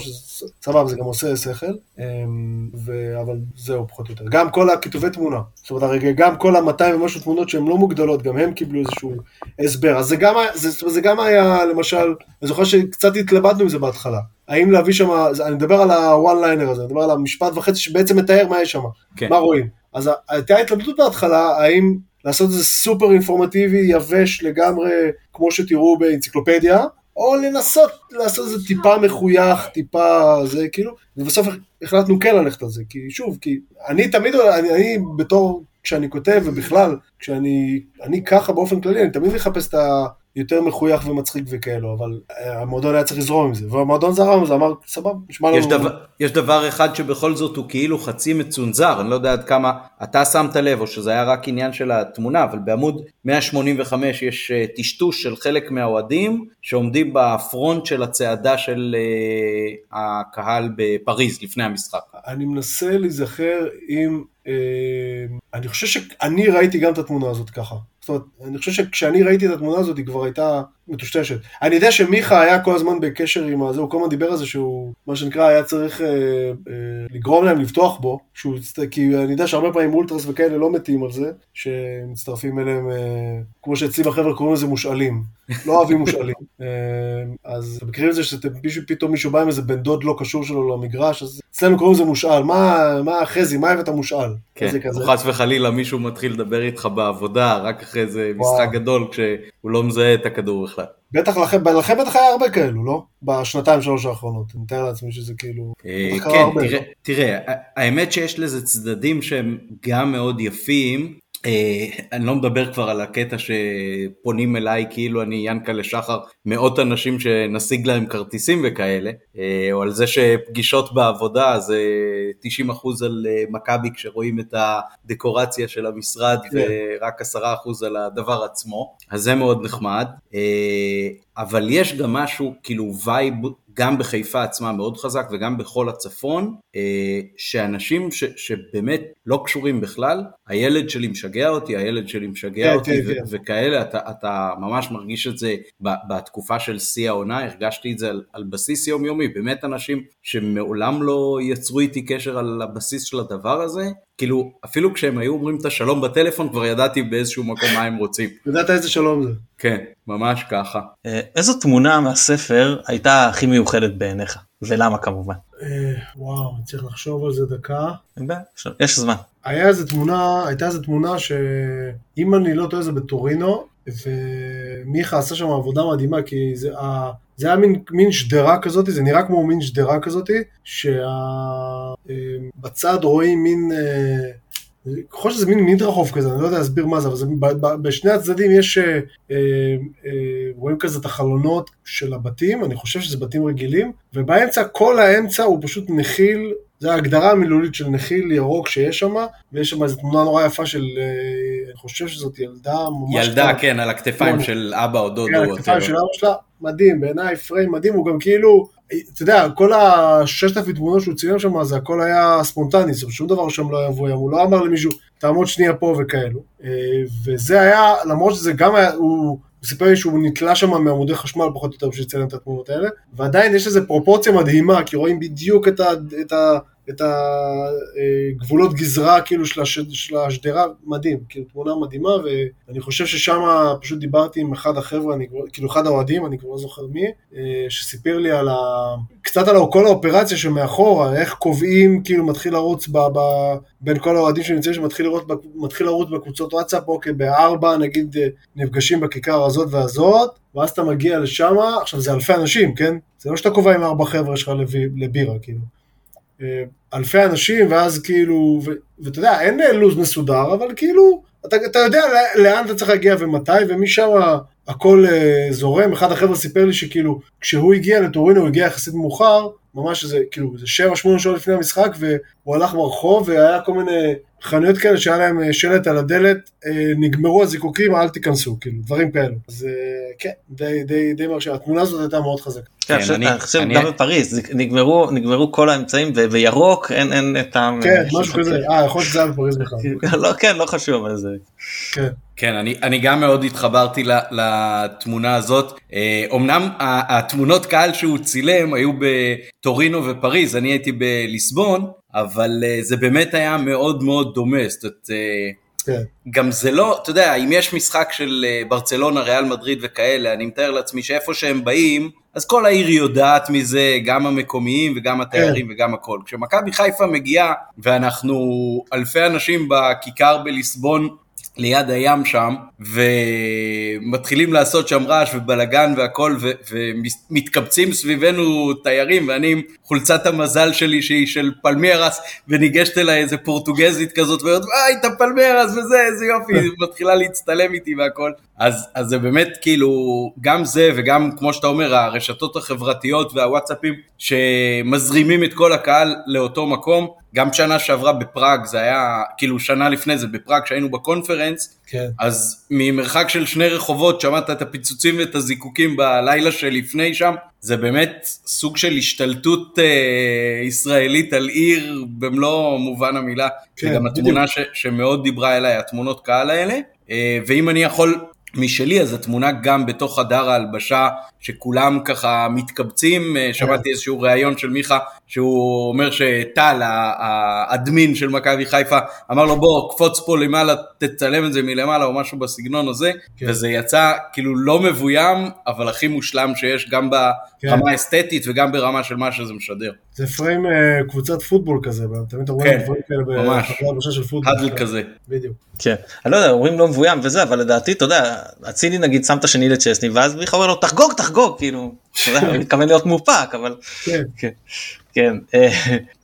C: סבבה, זה גם עושה שכל, אמ, ו... אבל זהו פחות או יותר. גם כל הכיתובי תמונה, זאת אומרת, הרגע, גם כל ה-200 ומשהו תמונות שהן לא מוגדלות, גם הם קיבלו איזשהו הסבר. אז זה גם, זה, זה גם היה, למשל, אני זוכר שקצת התלבטנו עם זה בהתחלה. האם להביא שם, אני מדבר על הוואן ליינר הזה, אני מדבר על המשפט וחצי שבעצם מתאר מה יש שם, כן. מה רואים. אז הייתה התלבטות בהתחלה, האם לעשות את זה סופר אינפורמטיבי, יבש לגמרי, כמו שתראו באנציקלופדיה, או לנסות לעשות את זה טיפה מחוייך, טיפה זה, כאילו, ובסוף החלטנו כן ללכת על זה, כי שוב, כי אני תמיד, אני, אני בתור, כשאני כותב ובכלל, כשאני, אני ככה באופן כללי, אני תמיד מחפש את ה... יותר מחוייך ומצחיק וכאלו, אבל אה, המועדון היה צריך לזרום עם זה, והמועדון זרם עם זה, אמר, סבבה, נשמע לנו...
A: דבר, יש דבר אחד שבכל זאת הוא כאילו חצי מצונזר, אני לא יודע עד כמה אתה שמת לב, או שזה היה רק עניין של התמונה, אבל בעמוד 185 יש אה, טשטוש של חלק מהאוהדים, שעומדים בפרונט של הצעדה של uh, הקהל בפריז לפני המשחק.
C: אני מנסה להיזכר אם... אני חושב שאני ראיתי גם את התמונה הזאת ככה. זאת אומרת, אני חושב שכשאני ראיתי את התמונה הזאת היא כבר הייתה מטושטשת. אני יודע שמיכה היה כל הזמן בקשר עם הזה, הוא כל הזמן דיבר על זה שהוא, מה שנקרא, היה צריך אה, אה, לגרום להם לבטוח בו, שהוא, כי אני יודע שהרבה פעמים אולטרס וכאלה לא מתים על זה, שמצטרפים אליהם, אה, כמו שאצלי בחבר'ה קוראים לזה מושאלים. לא אוהבים מושאלים. אה, אז אתם מכירים את זה שפתאום מישהו בא עם איזה בן דוד לא קשור שלו למגרש, אז אצלנו קוראים לזה מושאל. מה, מה חזי, מה הבאת מושאל?
A: כן, חס וחלילה מישהו מתחיל לדבר איתך בעבודה, רק אחרי איזה משחק גדול, כשהוא לא מזהה את הכדור בכלל.
C: בטח לכם, לכם בטח היה הרבה כאלו, לא? בשנתיים שלוש האחרונות, אני מתאר לעצמי שזה כאילו...
A: אה, כן, תראה, תראה, האמת שיש לזה צדדים שהם גם מאוד יפים, אני לא מדבר כבר על הקטע שפונים אליי כאילו אני ינקלה שחר, מאות אנשים שנשיג להם כרטיסים וכאלה, אה, או על זה שפגישות בעבודה זה 90% על מכבי כשרואים את הדקורציה של המשרד כן. ורק 10% על הדבר עצמו, אז זה מאוד נחמד, אבל יש גם משהו כאילו vibe גם בחיפה עצמה מאוד חזק וגם בכל הצפון, אה, שאנשים ש, שבאמת לא קשורים בכלל, הילד שלי משגע אותי, הילד שלי משגע כן, אותי כן, ו- כן. וכאלה, אתה, אתה ממש מרגיש את זה בתקופה של שיא העונה, הרגשתי את זה על, על בסיס יומיומי, באמת אנשים שמעולם לא יצרו איתי קשר על הבסיס של הדבר הזה, כאילו אפילו כשהם היו אומרים את השלום בטלפון כבר ידעתי באיזשהו מקום מה הם רוצים.
C: ידעת איזה שלום זה.
A: כן, ממש ככה.
B: אה, איזו תמונה מהספר הייתה הכי מיוחדת בעיניך? ולמה כמובן?
C: אה, וואו, אני צריך לחשוב על זה דקה.
B: יש זמן.
C: היה איזה תמונה, הייתה איזה תמונה שאם אני לא טועה זה בטורינו, ומיכה עשה שם עבודה מדהימה, כי זה, זה היה מין, מין שדרה כזאת, זה נראה כמו מין שדרה כזאת, שבצד רואים מין... אה, ככל שזה מין מדרחוב כזה, אני לא יודע להסביר מה זה, אבל זה, בשני הצדדים יש, אה, אה, רואים כזה את החלונות של הבתים, אני חושב שזה בתים רגילים, ובאמצע, כל האמצע הוא פשוט נחיל, זה ההגדרה המילולית של נחיל ירוק שיש שם, ויש שם איזו תמונה נורא יפה של, אה, אני חושב שזאת ילדה
A: ממש... ילדה, כן, על הכתפיים של אבא או דודו. כן,
C: על הכתפיים של אבא שלה, מדהים, בעיניי פריים מדהים, הוא גם כאילו, אתה יודע, כל הששת אלפים תמונות שהוא צילם שם, זה הכל היה ספונטני, זאת שום דבר שם לא היה מבוים, הוא לא אמר למישהו, תעמוד שנייה פה וכאלו. אה, וזה היה, למרות שזה גם היה, הוא... הוא סיפר לי שהוא נתלה שם מעמודי חשמל פחות או יותר בשביל לצלם את התמונות האלה, ועדיין יש לזה פרופורציה מדהימה, כי רואים בדיוק את, ה, את, הגבולות גזרה כאילו של, הש, של השדרה, מדהים, כאילו תמונה מדהימה, ואני חושב ששם פשוט דיברתי עם אחד החבר'ה, אני, כאילו אחד האוהדים, אני כבר לא זוכר מי, אה, שסיפר לי על ה... קצת על כל האופרציה שמאחורה, איך קובעים, כאילו מתחיל לרוץ ב, ב, בין כל האוהדים שנמצאים שמתחיל לרוץ, מתחיל לרוץ בקבוצות וואטסאפ, אוקיי, בארבע נגיד אה, נפגשים בכיכר הזאת והזאת, ואז אתה מגיע לשם, עכשיו זה אלפי אנשים, כן? זה לא שאתה קובע עם ארבע חבר'ה שלך לבירה, כאילו. אה, אלפי אנשים, ואז כאילו, ואתה יודע, אין לו"ז מסודר, אבל כאילו, אתה, אתה יודע לאן אתה צריך להגיע ומתי, ומשם הכל uh, זורם. אחד החבר'ה סיפר לי שכאילו, כשהוא הגיע לטורינו, הוא הגיע יחסית מאוחר, ממש איזה, כאילו, איזה 7-8 שעות לפני המשחק, והוא הלך ברחוב, והיה כל מיני חנויות כאלה שהיה להם אה, שלט על הדלת, אה, נגמרו הזיקוקים, אל תיכנסו, כאילו, דברים כאלו. אז אה, כן, די, די, די מרשים. התמונה הזאת הייתה מאוד חזקה.
B: כן, אני חושב גם בפריז, נגמרו, נגמרו כל האמצעים, וירוק, אין, אין את ה...
C: כן, משהו כזה, אה, יכול להיות שזה היה בפריז בכלל.
B: לא, כן, לא חשוב, אבל זה...
A: כן. כן, אני, אני גם מאוד התחברתי לתמונה הזאת. אומנם התמונות קהל שהוא צילם היו בטורינו ופריז, אני הייתי בליסבון, אבל uh, זה באמת היה מאוד מאוד דומה, זאת אומרת, uh, כן. גם זה לא, אתה יודע, אם יש משחק של ברצלונה, ריאל מדריד וכאלה, אני מתאר לעצמי שאיפה שהם באים, אז כל העיר יודעת מזה, גם המקומיים וגם התיירים כן. וגם הכל. כשמכבי חיפה מגיעה, ואנחנו אלפי אנשים בכיכר בליסבון ליד הים שם, ומתחילים לעשות שם רעש ובלאגן והכל, ו- ומתקבצים סביבנו תיירים, ואני עם חולצת המזל שלי שהיא של פלמיירס, וניגשת אליי איזה פורטוגזית כזאת, ואומרת, היי, אתה פלמיירס וזה, איזה יופי, היא מתחילה להצטלם איתי והכל. אז, אז זה באמת כאילו, גם זה וגם, כמו שאתה אומר, הרשתות החברתיות והוואטסאפים שמזרימים את כל הקהל לאותו מקום. גם שנה שעברה בפראג, זה היה, כאילו שנה לפני זה בפראג, שהיינו בקונפרנס, כן. אז ממרחק של שני רחובות שמעת את הפיצוצים ואת הזיקוקים בלילה שלפני שם, זה באמת סוג של השתלטות אה, ישראלית על עיר במלוא מובן המילה, כן, וגם התמונה ש, שמאוד דיברה אליי, התמונות קהל האלה, אה, ואם אני יכול משלי, אז התמונה גם בתוך חדר ההלבשה, שכולם ככה מתקבצים, אה, שמעתי איזשהו ראיון של מיכה, שהוא אומר שטל, האדמין של מכבי חיפה, אמר לו בוא, קפוץ פה למעלה, תצלם את זה מלמעלה, או משהו בסגנון הזה, כן. וזה יצא כאילו לא מבוים, אבל הכי מושלם שיש, גם ברמה כן. אסתטית וגם ברמה של מה שזה משדר.
C: זה פריים אה, קבוצת פוטבול כזה, תמיד רואים כן, דברים כאלה בחדר הלבשה של פוטבול.
A: האדל כזה.
C: בדיוק.
B: כן, אני לא יודע, אומרים לא מבוים וזה, אבל לדעתי, אתה יודע, אצילי נגיד שם את השני לצ'סני, ואז מיכה אומר לו, תחגוג, תחגוג, כאילו, הוא מתכוון להיות מאופק, אבל... כן. כן. כן, אה,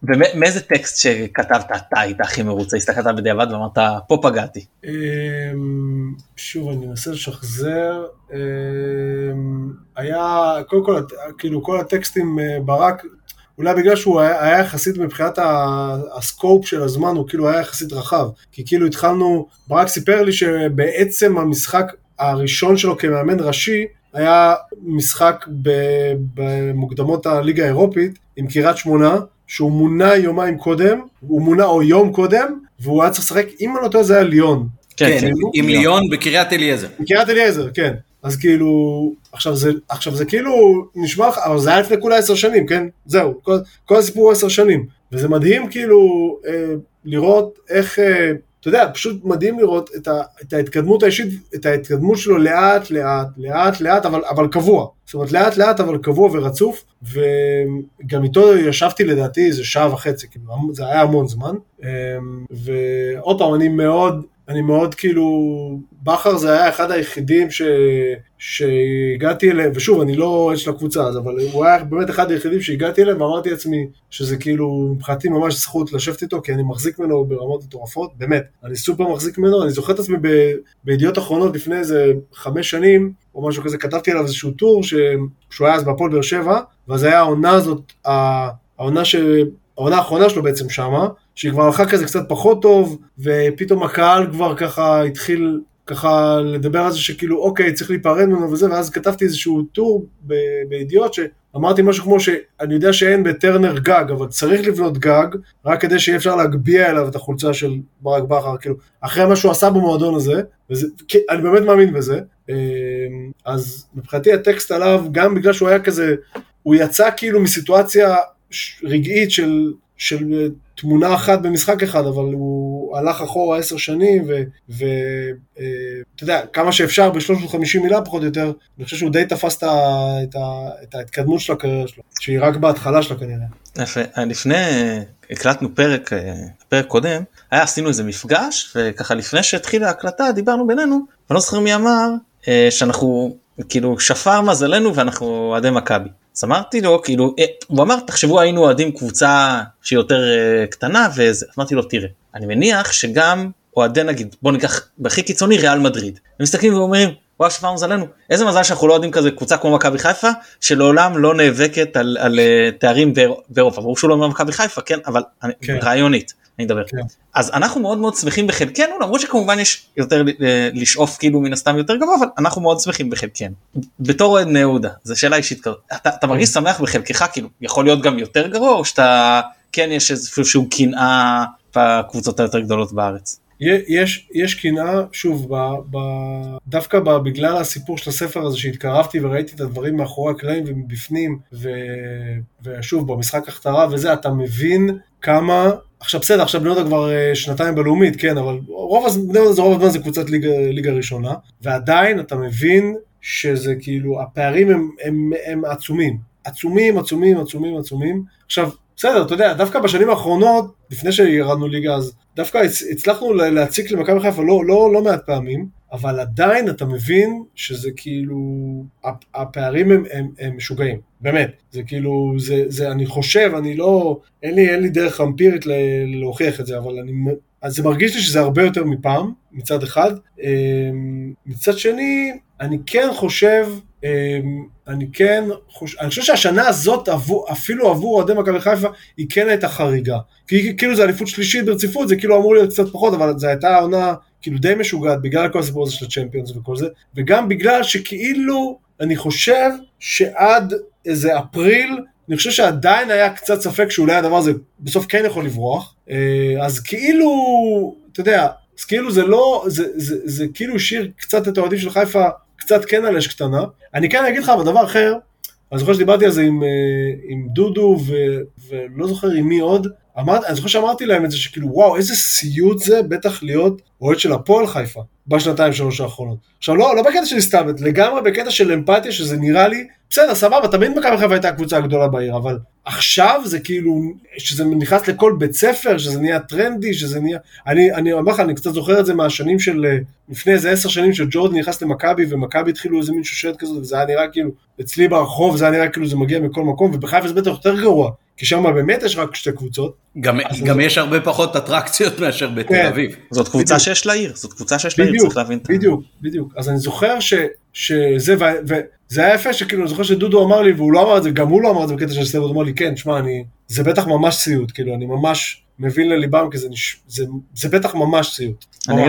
B: ומאיזה טקסט שכתבת אתה היית הכי מרוצה, הסתכלת בדיעבד ואמרת, פה פגעתי. אמ,
C: שוב, אני מנסה לשחזר. אמ, היה, קודם כל, כאילו, כל הטקסטים אה, ברק, אולי בגלל שהוא היה יחסית מבחינת הסקופ של הזמן, הוא כאילו היה יחסית רחב. כי כאילו התחלנו, ברק סיפר לי שבעצם המשחק הראשון שלו כמאמן ראשי, היה משחק במוקדמות הליגה האירופית עם קריית שמונה, שהוא מונה יומיים קודם, הוא מונה או יום קודם, והוא היה צריך לשחק, אם אני לא טועה זה היה ליון.
A: כן, כן עם ליון בקריית אליעזר.
C: בקריית אליעזר, כן. אז כאילו, עכשיו זה, עכשיו זה כאילו נשמע לך, אבל זה היה לפני כולה עשר שנים, כן? זהו, כל, כל הסיפור הוא עשר שנים. וזה מדהים כאילו אה, לראות איך, אה, אתה יודע, פשוט מדהים לראות את, ה, את ההתקדמות האישית, את ההתקדמות שלו לאט לאט, לאט לאט, אבל, אבל קבוע. זאת אומרת לאט לאט אבל קבוע ורצוף, וגם איתו ישבתי לדעתי איזה שעה וחצי, כאילו זה היה המון זמן. אה, ועוד פעם, אני מאוד, אני מאוד כאילו, בכר זה היה אחד היחידים ש... שהגעתי אליהם, ושוב, אני לא אוהד של הקבוצה אז, אבל הוא היה באמת אחד היחידים שהגעתי אליהם, ואמרתי לעצמי שזה כאילו, מבחינתי ממש זכות לשבת איתו, כי אני מחזיק ממנו ברמות מטורפות, באמת, אני סופר מחזיק ממנו, אני זוכר את עצמי ב... בידיעות אחרונות לפני איזה חמש שנים, או משהו כזה, כתבתי עליו איזשהו טור, ש... שהוא היה אז בהפועל באר שבע, ואז היה העונה הזאת, העונה ש... העונה האחרונה שלו בעצם שמה, שהיא כבר הלכה כזה קצת פחות טוב, ופתאום הקהל כבר ככה התחיל ככה לדבר על זה שכאילו אוקיי צריך להיפרד ממנו וזה, ואז כתבתי איזשהו טור בידיעות שהוא אמרתי משהו כמו שאני יודע שאין בטרנר גג, אבל צריך לבנות גג, רק כדי שיהיה אפשר להגביה אליו את החולצה של ברק בכר, כאילו, אחרי מה שהוא עשה במועדון הזה, וזה, אני באמת מאמין בזה, אמ, אז מבחינתי הטקסט עליו, גם בגלל שהוא היה כזה, הוא יצא כאילו מסיטואציה רגעית של, של תמונה אחת במשחק אחד, אבל הוא הלך אחורה עשר שנים, ואתה אה, יודע, כמה שאפשר ב-350 מילה פחות או יותר, אני חושב שהוא די תפס את, ההתקדמות של הקריירה שלו, שהיא רק בהתחלה שלה כנראה.
B: יפה, לפני, הקלטנו פרק, אה, פרק קודם, היה עשינו איזה מפגש, וככה לפני שהתחילה ההקלטה דיברנו בינינו, אני לא זוכר מי אמר, אה, שאנחנו, כאילו, שפר מזלנו ואנחנו אוהדי מכבי. אז אמרתי לו כאילו אה, הוא אמר תחשבו היינו אוהדים קבוצה שהיא יותר אה, קטנה וזה. אמרתי לו תראה אני מניח שגם אוהדי נגיד בוא ניקח בכי קיצוני ריאל מדריד. הם מסתכלים ואומרים וואו שפר מזלנו איזה מזל שאנחנו לא אוהדים כזה קבוצה כמו מכבי חיפה שלעולם לא נאבקת על, על, על אה, תארים באירופה ברור שהוא לא אומר מכבי חיפה כן אבל כן. רעיונית אני אדבר. כן. אז אנחנו מאוד מאוד שמחים בחלקנו למרות שכמובן יש יותר לשאוף כאילו מן הסתם יותר גבוה אבל אנחנו מאוד שמחים בחלקנו. בתור אוהד בני יהודה זו שאלה אישית כזאת אתה, אתה מרגיש כן. שמח בחלקך כאילו יכול להיות גם יותר גרוע או שאתה כן יש איזשהו קנאה בקבוצות היותר גדולות בארץ.
C: יש, יש קנאה, שוב, ב, ב, דווקא ב, בגלל הסיפור של הספר הזה שהתקרבתי וראיתי את הדברים מאחורי הקלעים ומבפנים, ו, ושוב, במשחק הכתרה וזה, אתה מבין כמה עכשיו בסדר, עכשיו בני יהודה כבר אה, שנתיים בלאומית, כן, אבל רוב בני יהודה זה רוב הזמן זה קבוצת ליגה, ליגה ראשונה, ועדיין אתה מבין שזה כאילו, הפערים הם, הם, הם עצומים. עצומים, עצומים, עצומים, עצומים. עכשיו, בסדר, אתה יודע, דווקא בשנים האחרונות, לפני שירדנו ליגה, אז דווקא הצלחנו להציק למכבי חיפה לא, לא, לא מעט פעמים, אבל עדיין אתה מבין שזה כאילו, הפערים הם, הם, הם משוגעים, באמת. זה כאילו, זה, זה, אני חושב, אני לא, אין לי, אין לי דרך אמפירית להוכיח את זה, אבל אני, אז זה מרגיש לי שזה הרבה יותר מפעם, מצד אחד. אמ, מצד שני, אני כן חושב, אמ, אני כן חושב, אני חושב שהשנה הזאת עבור, אפילו עבור אוהדי מכבי חיפה היא כן הייתה חריגה. כי כאילו זה אליפות שלישית ברציפות, זה כאילו אמור להיות קצת פחות, אבל זו הייתה עונה כאילו די משוגעת בגלל כל הסיפור הזה של הצ'מפיונס וכל זה, וגם בגלל שכאילו, אני חושב שעד איזה אפריל, אני חושב שעדיין היה קצת ספק שאולי הדבר הזה בסוף כן יכול לברוח, אה, אז כאילו, אתה יודע, אז כאילו זה לא, זה, זה, זה, זה כאילו השאיר קצת את האוהדים של חיפה קצת כן על אש קטנה. אני כן אגיד לך, אבל דבר אחר, אני זוכר שדיברתי על זה עם, אה, עם דודו ו, ולא זוכר עם מי עוד, אמר, אני זוכר שאמרתי להם את זה שכאילו וואו איזה סיוט זה בטח להיות אוהד של הפועל חיפה בשנתיים שלוש האחרונות. עכשיו לא, לא בקטע של הסתלבט, לגמרי בקטע של אמפתיה שזה נראה לי, בסדר סבבה תמיד מכבי חיפה הייתה הקבוצה הגדולה בעיר אבל עכשיו זה כאילו, שזה נכנס לכל בית ספר, שזה נהיה טרנדי, שזה נהיה, אני, אני אומר לך, אני קצת זוכר את זה מהשנים של, אה, לפני איזה עשר שנים שג'ורדן נכנס למכבי ומכבי התחילו איזה מין שושלת כזאת וזה היה נראה כאילו, אצלי ברחוב זה היה נראה כאילו זה מגיע מכל מקום ובחיפה זה בטח יותר גרוע. כי שם באמת יש רק שתי קבוצות.
A: גם, גם זה... יש הרבה פחות אטרקציות מאשר בתל כן. אביב.
B: זאת קבוצה בדיוק. שיש לעיר, זאת קבוצה שיש לעיר, צריך להבין
C: את זה. בדיוק, בדיוק. אז אני זוכר ש, שזה, וזה היה יפה שכאילו, אני זוכר שדודו אמר לי, והוא לא אמר את זה, גם הוא לא אמר את זה בקטע של סטייבוט, הוא אמר לי, כן, שמע, אני, זה בטח ממש סיוט, כאילו, אני ממש מבין לליבם, כי זה, זה, זה בטח ממש סיוט.
B: אני,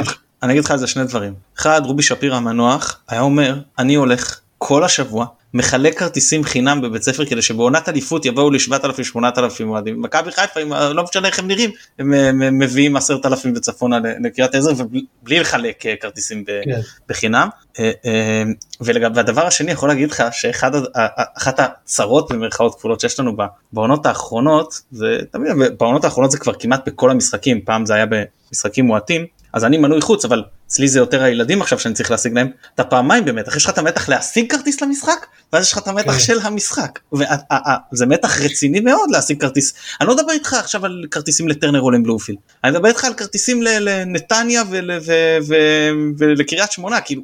B: אני אגיד לך על זה שני דברים. אחד, רובי שפירא המנוח היה אומר, אני הולך כל השבוע מחלק כרטיסים חינם בבית ספר כדי שבעונת אליפות יבואו ל-7,000-8,000 אוהדים. מכבי חיפה, לא משנה איך הם נראים, הם מביאים 10,000 וצפונה לקריית עזר ובלי לחלק אה, כרטיסים כן. בחינם. אה, אה, והדבר השני יכול להגיד לך שאחת הצרות במרכאות כפולות שיש לנו בעונות האחרונות, זה תמיד בעונות האחרונות זה כבר כמעט בכל המשחקים, פעם זה היה במשחקים מועטים, אז אני מנוי חוץ אבל אצלי זה יותר הילדים עכשיו שאני צריך להשיג להם אתה פעמיים במתח יש לך את המתח להשיג כרטיס למשחק? ואז יש לך את המתח כן. של המשחק. וזה מתח רציני מאוד להשיג כרטיס. אני לא מדבר איתך עכשיו על כרטיסים לטרנר או לבלומפילד. אני מדבר איתך על כרטיסים לנתניה ולקריית שמונה כאילו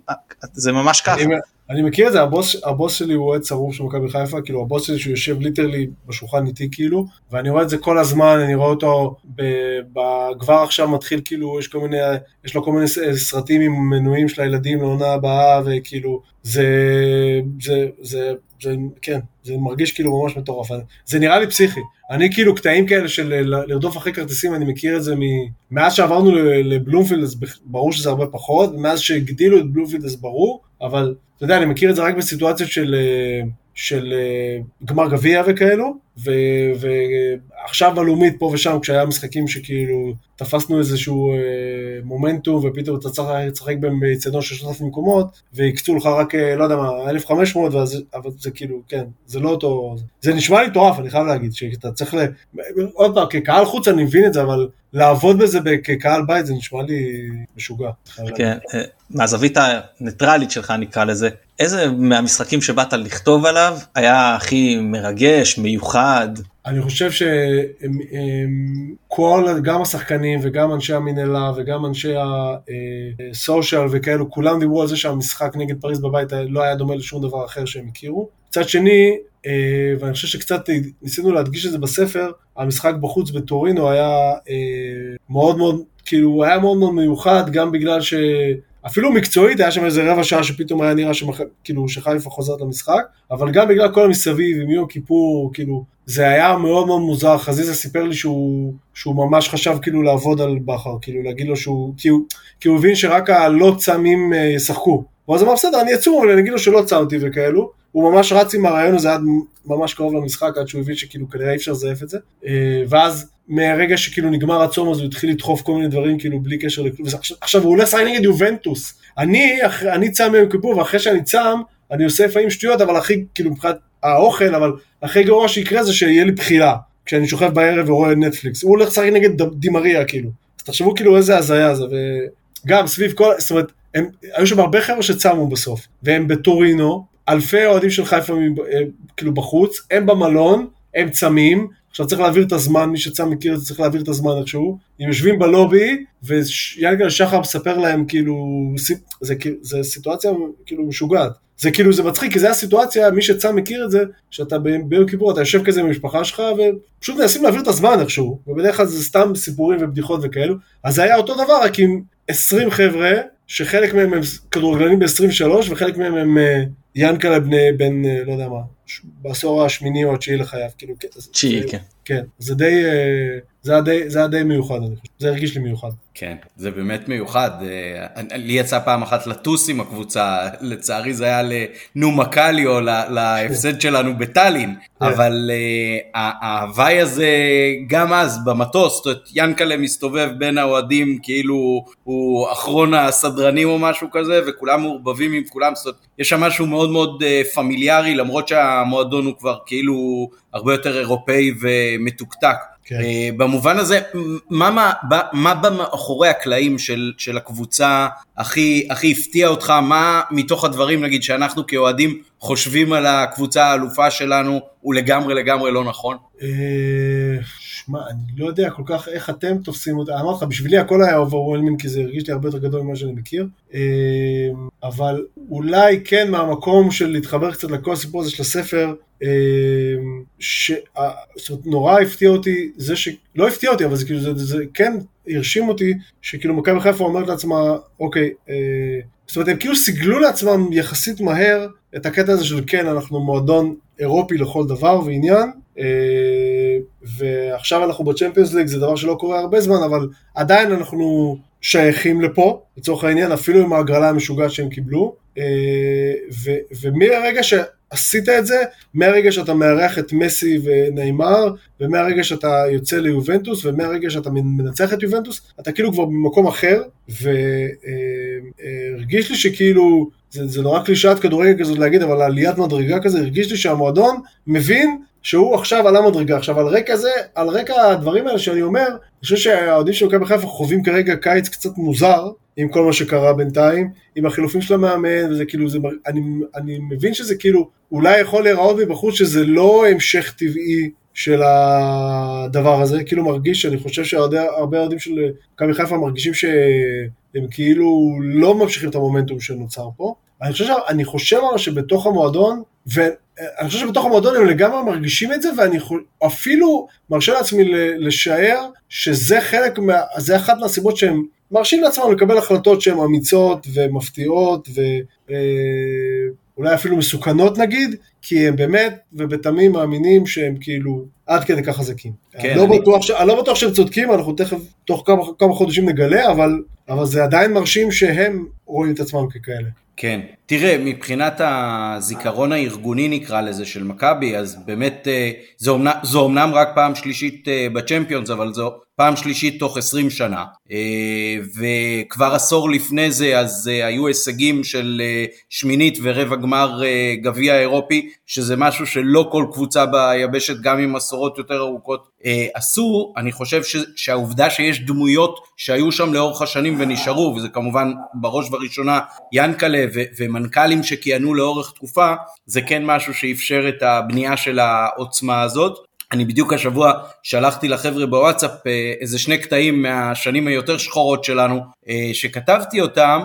B: זה ממש ככה.
C: אני מכיר את זה, הבוס, הבוס שלי הוא אוהד צרוף של מכבי חיפה, כאילו הבוס שלי שהוא יושב ליטרלי בשולחן איתי כאילו, ואני רואה את זה כל הזמן, אני רואה אותו כבר עכשיו מתחיל כאילו, יש, כל מיני, יש לו כל מיני סרטים עם מנויים של הילדים לעונה הבאה, וכאילו, זה, זה, זה, זה, כן, זה מרגיש כאילו ממש מטורף, זה נראה לי פסיכי. אני כאילו קטעים כאלה של לרדוף אחרי כרטיסים, אני מכיר את זה מ... מאז שעברנו לבלומפילד אז ברור שזה הרבה פחות, ומאז שהגדילו את בלומפילד אז ברור, אבל אתה יודע, אני מכיר את זה רק בסיטואציות של, של אה, גמר גביע וכאלו, ו, ועכשיו בלאומית פה ושם כשהיה משחקים שכאילו תפסנו איזשהו אה, מומנטום ופתאום אתה צריך לשחק באיצטדיון של 3,000 מקומות והקצו לך רק, אה, לא יודע מה, 1,500, ואז, אבל זה כאילו, כן, זה לא אותו, זה נשמע לי מטורף, אני חייב להגיד, שאתה צריך, ל... עוד פעם, כקהל חוץ אני מבין את זה, אבל לעבוד בזה כקהל בית זה נשמע לי משוגע.
B: כן, אה, מהזווית הניטרלית שלך נקרא לזה, איזה מהמשחקים שבאת לכתוב עליו היה הכי מרגש, מיוחד?
C: אני חושב שכל, גם השחקנים וגם אנשי המנהלה וגם אנשי הסושיאל וכאלו, כולם דיברו על זה שהמשחק נגד פריז בבית לא היה דומה לשום דבר אחר שהם הכירו. מצד שני, אה, ואני חושב שקצת ניסינו להדגיש את זה בספר, המשחק בחוץ בטורינו היה אה, מאוד מאוד, כאילו, היה מאוד מאוד מיוחד, גם בגלל ש... אפילו מקצועית היה שם איזה רבע שעה שפתאום היה נראה שמח... כאילו שחיפה חוזרת למשחק, אבל גם בגלל כל המסביב עם יום כיפור, כאילו, זה היה מאוד מאוד מוזר, חזיזה סיפר לי שהוא, שהוא ממש חשב כאילו לעבוד על בכר, כאילו להגיד לו שהוא, כי הוא, כי הוא הבין שרק הלא צמים אה, ישחקו. ואז אמר בסדר, אני אצום, אבל אני אגיד לו שלא צמתי וכאלו. הוא ממש רץ עם הרעיון הזה עד ממש קרוב למשחק, עד שהוא הבין שכאילו כנראה אי אפשר לזייף את זה. אה, ואז מהרגע שכאילו נגמר הצום אז הוא התחיל לדחוף כל מיני דברים כאילו בלי קשר לכלום. עכשיו הוא הולך לשחק נגד יובנטוס. אני, אני צם מיום כיפור ואחרי שאני צם אני עושה לפעמים שטויות אבל הכי כאילו מבחינת האוכל אבל הכי גרוע שיקרה זה שיהיה לי בחילה כשאני שוכב בערב ורואה נטפליקס. הוא הולך לשחק נגד דימריה כאילו. אז תחשבו כאילו איזה הזיה זה וגם סביב כל זאת אומרת הם, היו שם הרבה חבר'ה שצמו בסוף והם בטורינו אלפי אוהדים של חיפה אה, כאילו בחוץ הם במלון הם צמים עכשיו צריך להעביר את הזמן, מי שצם מכיר את זה צריך להעביר את הזמן איכשהו. הם יושבים בלובי, ויאנגל שחר מספר להם כאילו, זה, זה, סיטואציה כאילו משוגעת. זה כאילו, זה מצחיק, כי זה הסיטואציה, מי שצם מכיר את זה, שאתה ביום כיפור, אתה יושב כזה עם המשפחה שלך, ופשוט מנסים להעביר את הזמן איכשהו, ובדרך כלל זה סתם סיפורים ובדיחות וכאלו. אז זה היה אותו דבר, רק עם 20 חבר'ה, שחלק מהם הם כדורגלנים ב-23, וחלק מהם הם אה, ינקלה בני, בן, אה, לא יודע מה, בעשור השמיני או התשיעי לחייו, כאילו,
B: תשיעי, כן.
C: כן, זה די, אה, זה היה די, זה היה די מיוחד, אני חושב, זה הרגיש לי מיוחד.
A: כן, זה באמת מיוחד. אה, לי יצא פעם אחת לטוס עם הקבוצה, לצערי זה היה לנומה קליו, להפסד שלנו בטאלין, כן. אבל אה, ההוואי הזה, גם אז במטוס, זאת אומרת, ינקלה מסתובב בין האוהדים כאילו הוא אחרון הסדרנים או משהו כזה, וכולם מעורבבים עם כולם, זאת אומרת, יש שם משהו מאוד מאוד פמיליארי, למרות שהמועדון הוא כבר כאילו הרבה יותר אירופאי ומתוקתק. כן. אה, במובן הזה, מה, מה, מה במאחורי הקלעים של, של הקבוצה הכי, הכי הפתיע אותך? מה מתוך הדברים, נגיד, שאנחנו כאוהדים חושבים על הקבוצה האלופה שלנו, הוא לגמרי לגמרי לא נכון? אה,
C: שמע, אני לא יודע כל כך איך אתם תופסים אותה, אמרתי לך, בשבילי הכל היה overwhelming, כי זה הרגיש לי הרבה יותר גדול ממה שאני מכיר, אה, אבל אולי כן מהמקום של להתחבר קצת לכל הסיפור הזה של הספר, ש... זאת אומרת, נורא הפתיע אותי זה ש... לא הפתיע אותי, אבל זה כאילו, זה, זה כן הרשים אותי, שכאילו מכבי חיפה אומרת לעצמה, אוקיי, אה, זאת אומרת, הם כאילו סיגלו לעצמם יחסית מהר את הקטע הזה של כן, אנחנו מועדון אירופי לכל דבר ועניין, ועכשיו אנחנו בצ'מפיונס ליג, זה דבר שלא קורה הרבה זמן, אבל עדיין אנחנו שייכים לפה, לצורך העניין, אפילו עם ההגרלה המשוגעת שהם קיבלו, אה, ו, ומהרגע ש... עשית את זה מהרגע שאתה מארח את מסי ונאמר, ומהרגע שאתה יוצא ליובנטוס, ומהרגע שאתה מנצח את יובנטוס, אתה כאילו כבר במקום אחר, והרגיש לי שכאילו, זה, זה נורא קלישאת כדורגל כזאת להגיד, אבל עליית מדרגה כזה, הרגיש לי שהמועדון מבין שהוא עכשיו עלה מדרגה. עכשיו על רקע זה, על רקע הדברים האלה שאני אומר, אני חושב שהאוהדים של מכבי חיפה חווים כרגע קיץ קצת מוזר, עם כל מה שקרה בינתיים, עם החילופים של המאמן, וזה כאילו, זה, אני, אני מבין שזה כאילו, אולי יכול להיראות מבחוץ שזה לא המשך טבעי של הדבר הזה, כאילו מרגיש, אני חושב שהרבה אוהדים של מכבי חיפה מרגישים שהם כאילו לא ממשיכים את המומנטום שנוצר פה. אני חושב, אני חושב שבתוך המועדון, ואני חושב שבתוך המועדון הם לגמרי מרגישים את זה, ואני אפילו מרשה לעצמי לשער שזה חלק, מה, זה אחת מהסיבות שהם מרשים לעצמם לקבל החלטות שהן אמיצות ומפתיעות ואולי אה, אפילו מסוכנות נגיד, כי הם באמת ובתמים מאמינים שהם כאילו עד כדי כך חזקים. כן, אני, לא אני... בטוח ש... אני לא בטוח שהם צודקים, אנחנו תכף תוך כמה, כמה חודשים נגלה, אבל, אבל זה עדיין מרשים שהם רואים את עצמם ככאלה.
A: כן. תראה, מבחינת הזיכרון הארגוני נקרא לזה של מכבי, אז באמת אה, זו אומנם, רק פעם שלישית אה, בצ'מפיונס, אבל זו פעם שלישית תוך 20 שנה. אה, וכבר עשור לפני זה אז היו הישגים של שמינית ורבע גמר גביע אירופי, שזה משהו שלא כל קבוצה ביבשת, גם עם מסורות יותר ארוכות, עשו. אני חושב שהעובדה שיש דמויות שהיו שם לאורך השנים ונשארו, וזה כמובן בראש ובראשונה ינקלה ומנכ"לים שכיהנו לאורך תקופה, זה כן משהו שאפשר את הבנייה של העוצמה הזאת. אני בדיוק השבוע שלחתי לחבר'ה בוואטסאפ אה, איזה שני קטעים מהשנים היותר שחורות שלנו אה, שכתבתי אותם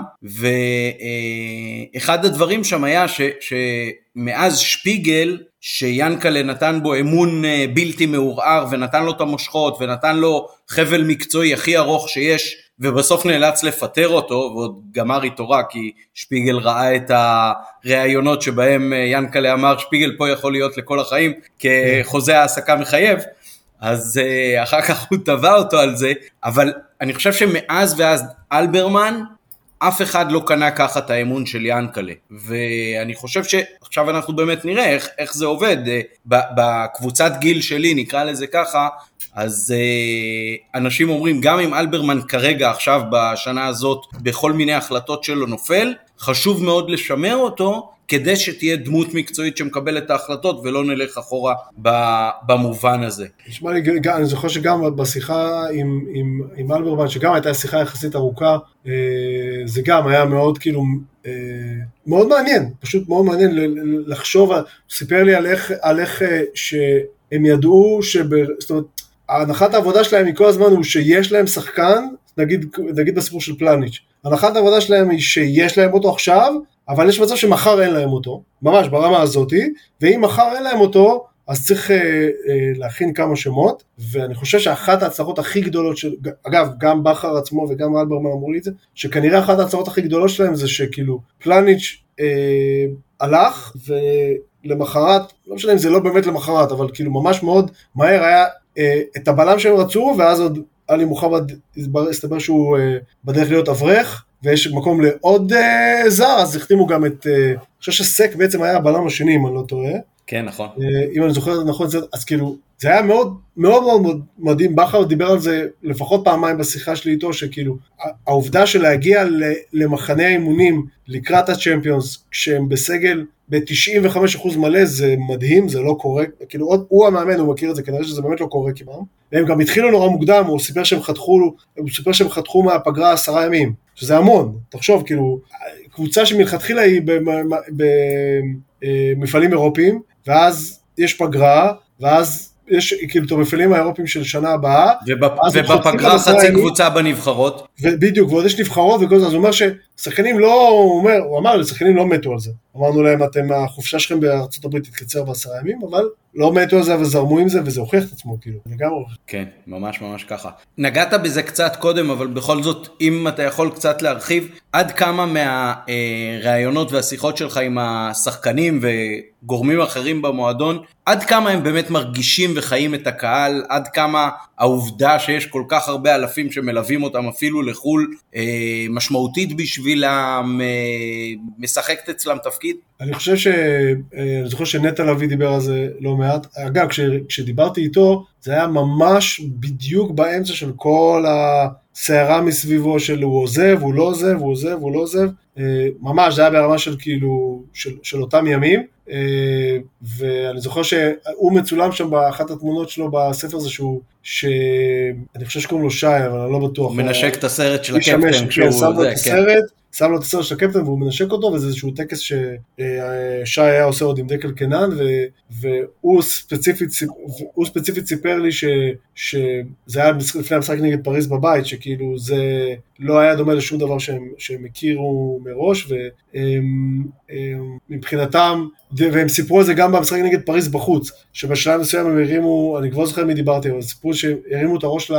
A: ואחד הדברים שם היה ש, שמאז שפיגל שיאנקלה נתן בו אמון אה, בלתי מעורער ונתן לו את המושכות ונתן לו חבל מקצועי הכי ארוך שיש ובסוף נאלץ לפטר אותו, ועוד גמר איתו רע, כי שפיגל ראה את הראיונות שבהם אה, ינקלה אמר שפיגל פה יכול להיות לכל החיים, כחוזה העסקה מחייב, אז אה, אחר כך הוא תבע אותו על זה, אבל אני חושב שמאז ואז אלברמן, אף אחד לא קנה ככה את האמון של ינקלה, ואני חושב שעכשיו אנחנו באמת נראה איך, איך זה עובד. אה, בקבוצת גיל שלי, נקרא לזה ככה, אז אה, אנשים אומרים, גם אם אלברמן כרגע, עכשיו, בשנה הזאת, בכל מיני החלטות שלו נופל, חשוב מאוד לשמר אותו, כדי שתהיה דמות מקצועית שמקבלת את ההחלטות ולא נלך אחורה במובן הזה.
C: נשמע לי, אני זוכר שגם בשיחה עם, עם, עם אלברמן, שגם הייתה שיחה יחסית ארוכה, אה, זה גם היה מאוד כאילו, אה, מאוד מעניין, פשוט מאוד מעניין לחשוב, סיפר לי על איך, על איך שהם ידעו, שב, זאת אומרת, הנחת העבודה שלהם היא כל הזמן הוא שיש להם שחקן, נגיד, נגיד בסיפור של פלניץ', הנחת העבודה שלהם היא שיש להם אותו עכשיו, אבל יש מצב שמחר אין להם אותו, ממש ברמה הזאתי, ואם מחר אין להם אותו, אז צריך אה, אה, להכין כמה שמות, ואני חושב שאחת ההצלחות הכי גדולות של, אגב, גם בכר עצמו וגם אלברמן אמרו לי את זה, שכנראה אחת ההצלחות הכי גדולות שלהם זה שכאילו פלניץ' אה, הלך, ולמחרת, לא משנה אם זה לא באמת למחרת, אבל כאילו ממש מאוד מהר היה את הבלם שהם רצו, ואז עוד עלי מוחמד הסתבר שהוא אה, בדרך להיות אברך, ויש מקום לעוד אה, זר, אז החתימו גם את, אני חושב שסק בעצם היה הבלם השני, אם אני לא טועה.
A: כן, נכון.
C: אם אני זוכר נכון, אז כאילו, זה היה מאוד מאוד מאוד מדהים, בכר דיבר על זה לפחות פעמיים בשיחה שלי איתו, שכאילו, העובדה של להגיע למחנה האימונים לקראת הצ'מפיונס, כשהם בסגל ב-95% מלא זה מדהים, זה לא קורה, כאילו עוד, הוא המאמן, הוא מכיר את זה, כנראה שזה באמת לא קורה כמעט. והם גם התחילו נורא מוקדם, הוא סיפר שהם חתכו, הוא סיפר שהם חתכו מהפגרה עשרה ימים, שזה המון, תחשוב, כאילו, קבוצה שמלכתחילה היא במפעלים אה, אירופיים, ואז יש פגרה, ואז יש כאילו את המפעלים האירופיים של שנה הבאה.
A: ובפגרה חצי קבוצה בנבחרות.
C: בדיוק, ועוד יש נבחרות וכל זה, אז הוא אומר ששחקנים לא, הוא אומר, הוא אמר, שחקנים לא מתו על זה. אמרנו להם, אתם, החופשה שלכם בארצות הברית תתקצר בעשרה ימים, אבל לא מתו על זה וזרמו עם זה, וזה הוכיח את עצמו, כאילו, לגמרי.
A: כן, ממש ממש ככה. נגעת בזה קצת קודם, אבל בכל זאת, אם אתה יכול קצת להרחיב, עד כמה מהראיונות והשיחות שלך עם השחקנים וגורמים אחרים במועדון, עד כמה הם באמת מרגישים וחיים את הקהל, עד כמה העובדה שיש כל כך הרבה אלפים שמלווים אותם אפילו לחו"ל, אה, משמעותית בשבילם, אה, משחקת אצלם תפקיד?
C: אני חושב ש... אה, אני זוכר שנטע לביא דיבר על זה לא מעט. אגב, כש... כשדיברתי איתו, זה היה ממש בדיוק באמצע של כל הסערה מסביבו של הוא עוזב, הוא לא עוזב, הוא עוזב, הוא לא עוזב. אה, ממש, זה היה ברמה של כאילו, של, של אותם ימים. אה, ואני זוכר שהוא מצולם שם באחת התמונות שלו בספר הזה שהוא, שאני חושב שקוראים לו שי, אבל אני לא בטוח.
A: מנשק את הסרט של הקפטן כשהוא...
C: שם לו את כן. הסרט, שם לו את הסרט של הקפטן והוא מנשק אותו, וזה איזשהו טקס ששי היה עושה עוד עם דקל קנן, והוא ספציפית, ספציפית סיפר לי ש, שזה היה לפני המשחק נגד פריז בבית, שכאילו זה לא היה דומה לשום דבר שהם, שהם הכירו מראש, ומבחינתם, והם סיפרו על זה גם במשחק נגד פריז בחוץ, שבשלב מסוים הם הרימו, אני כבר זוכר מי דיברתי, אבל סיפרו שהרימו את הראש ל...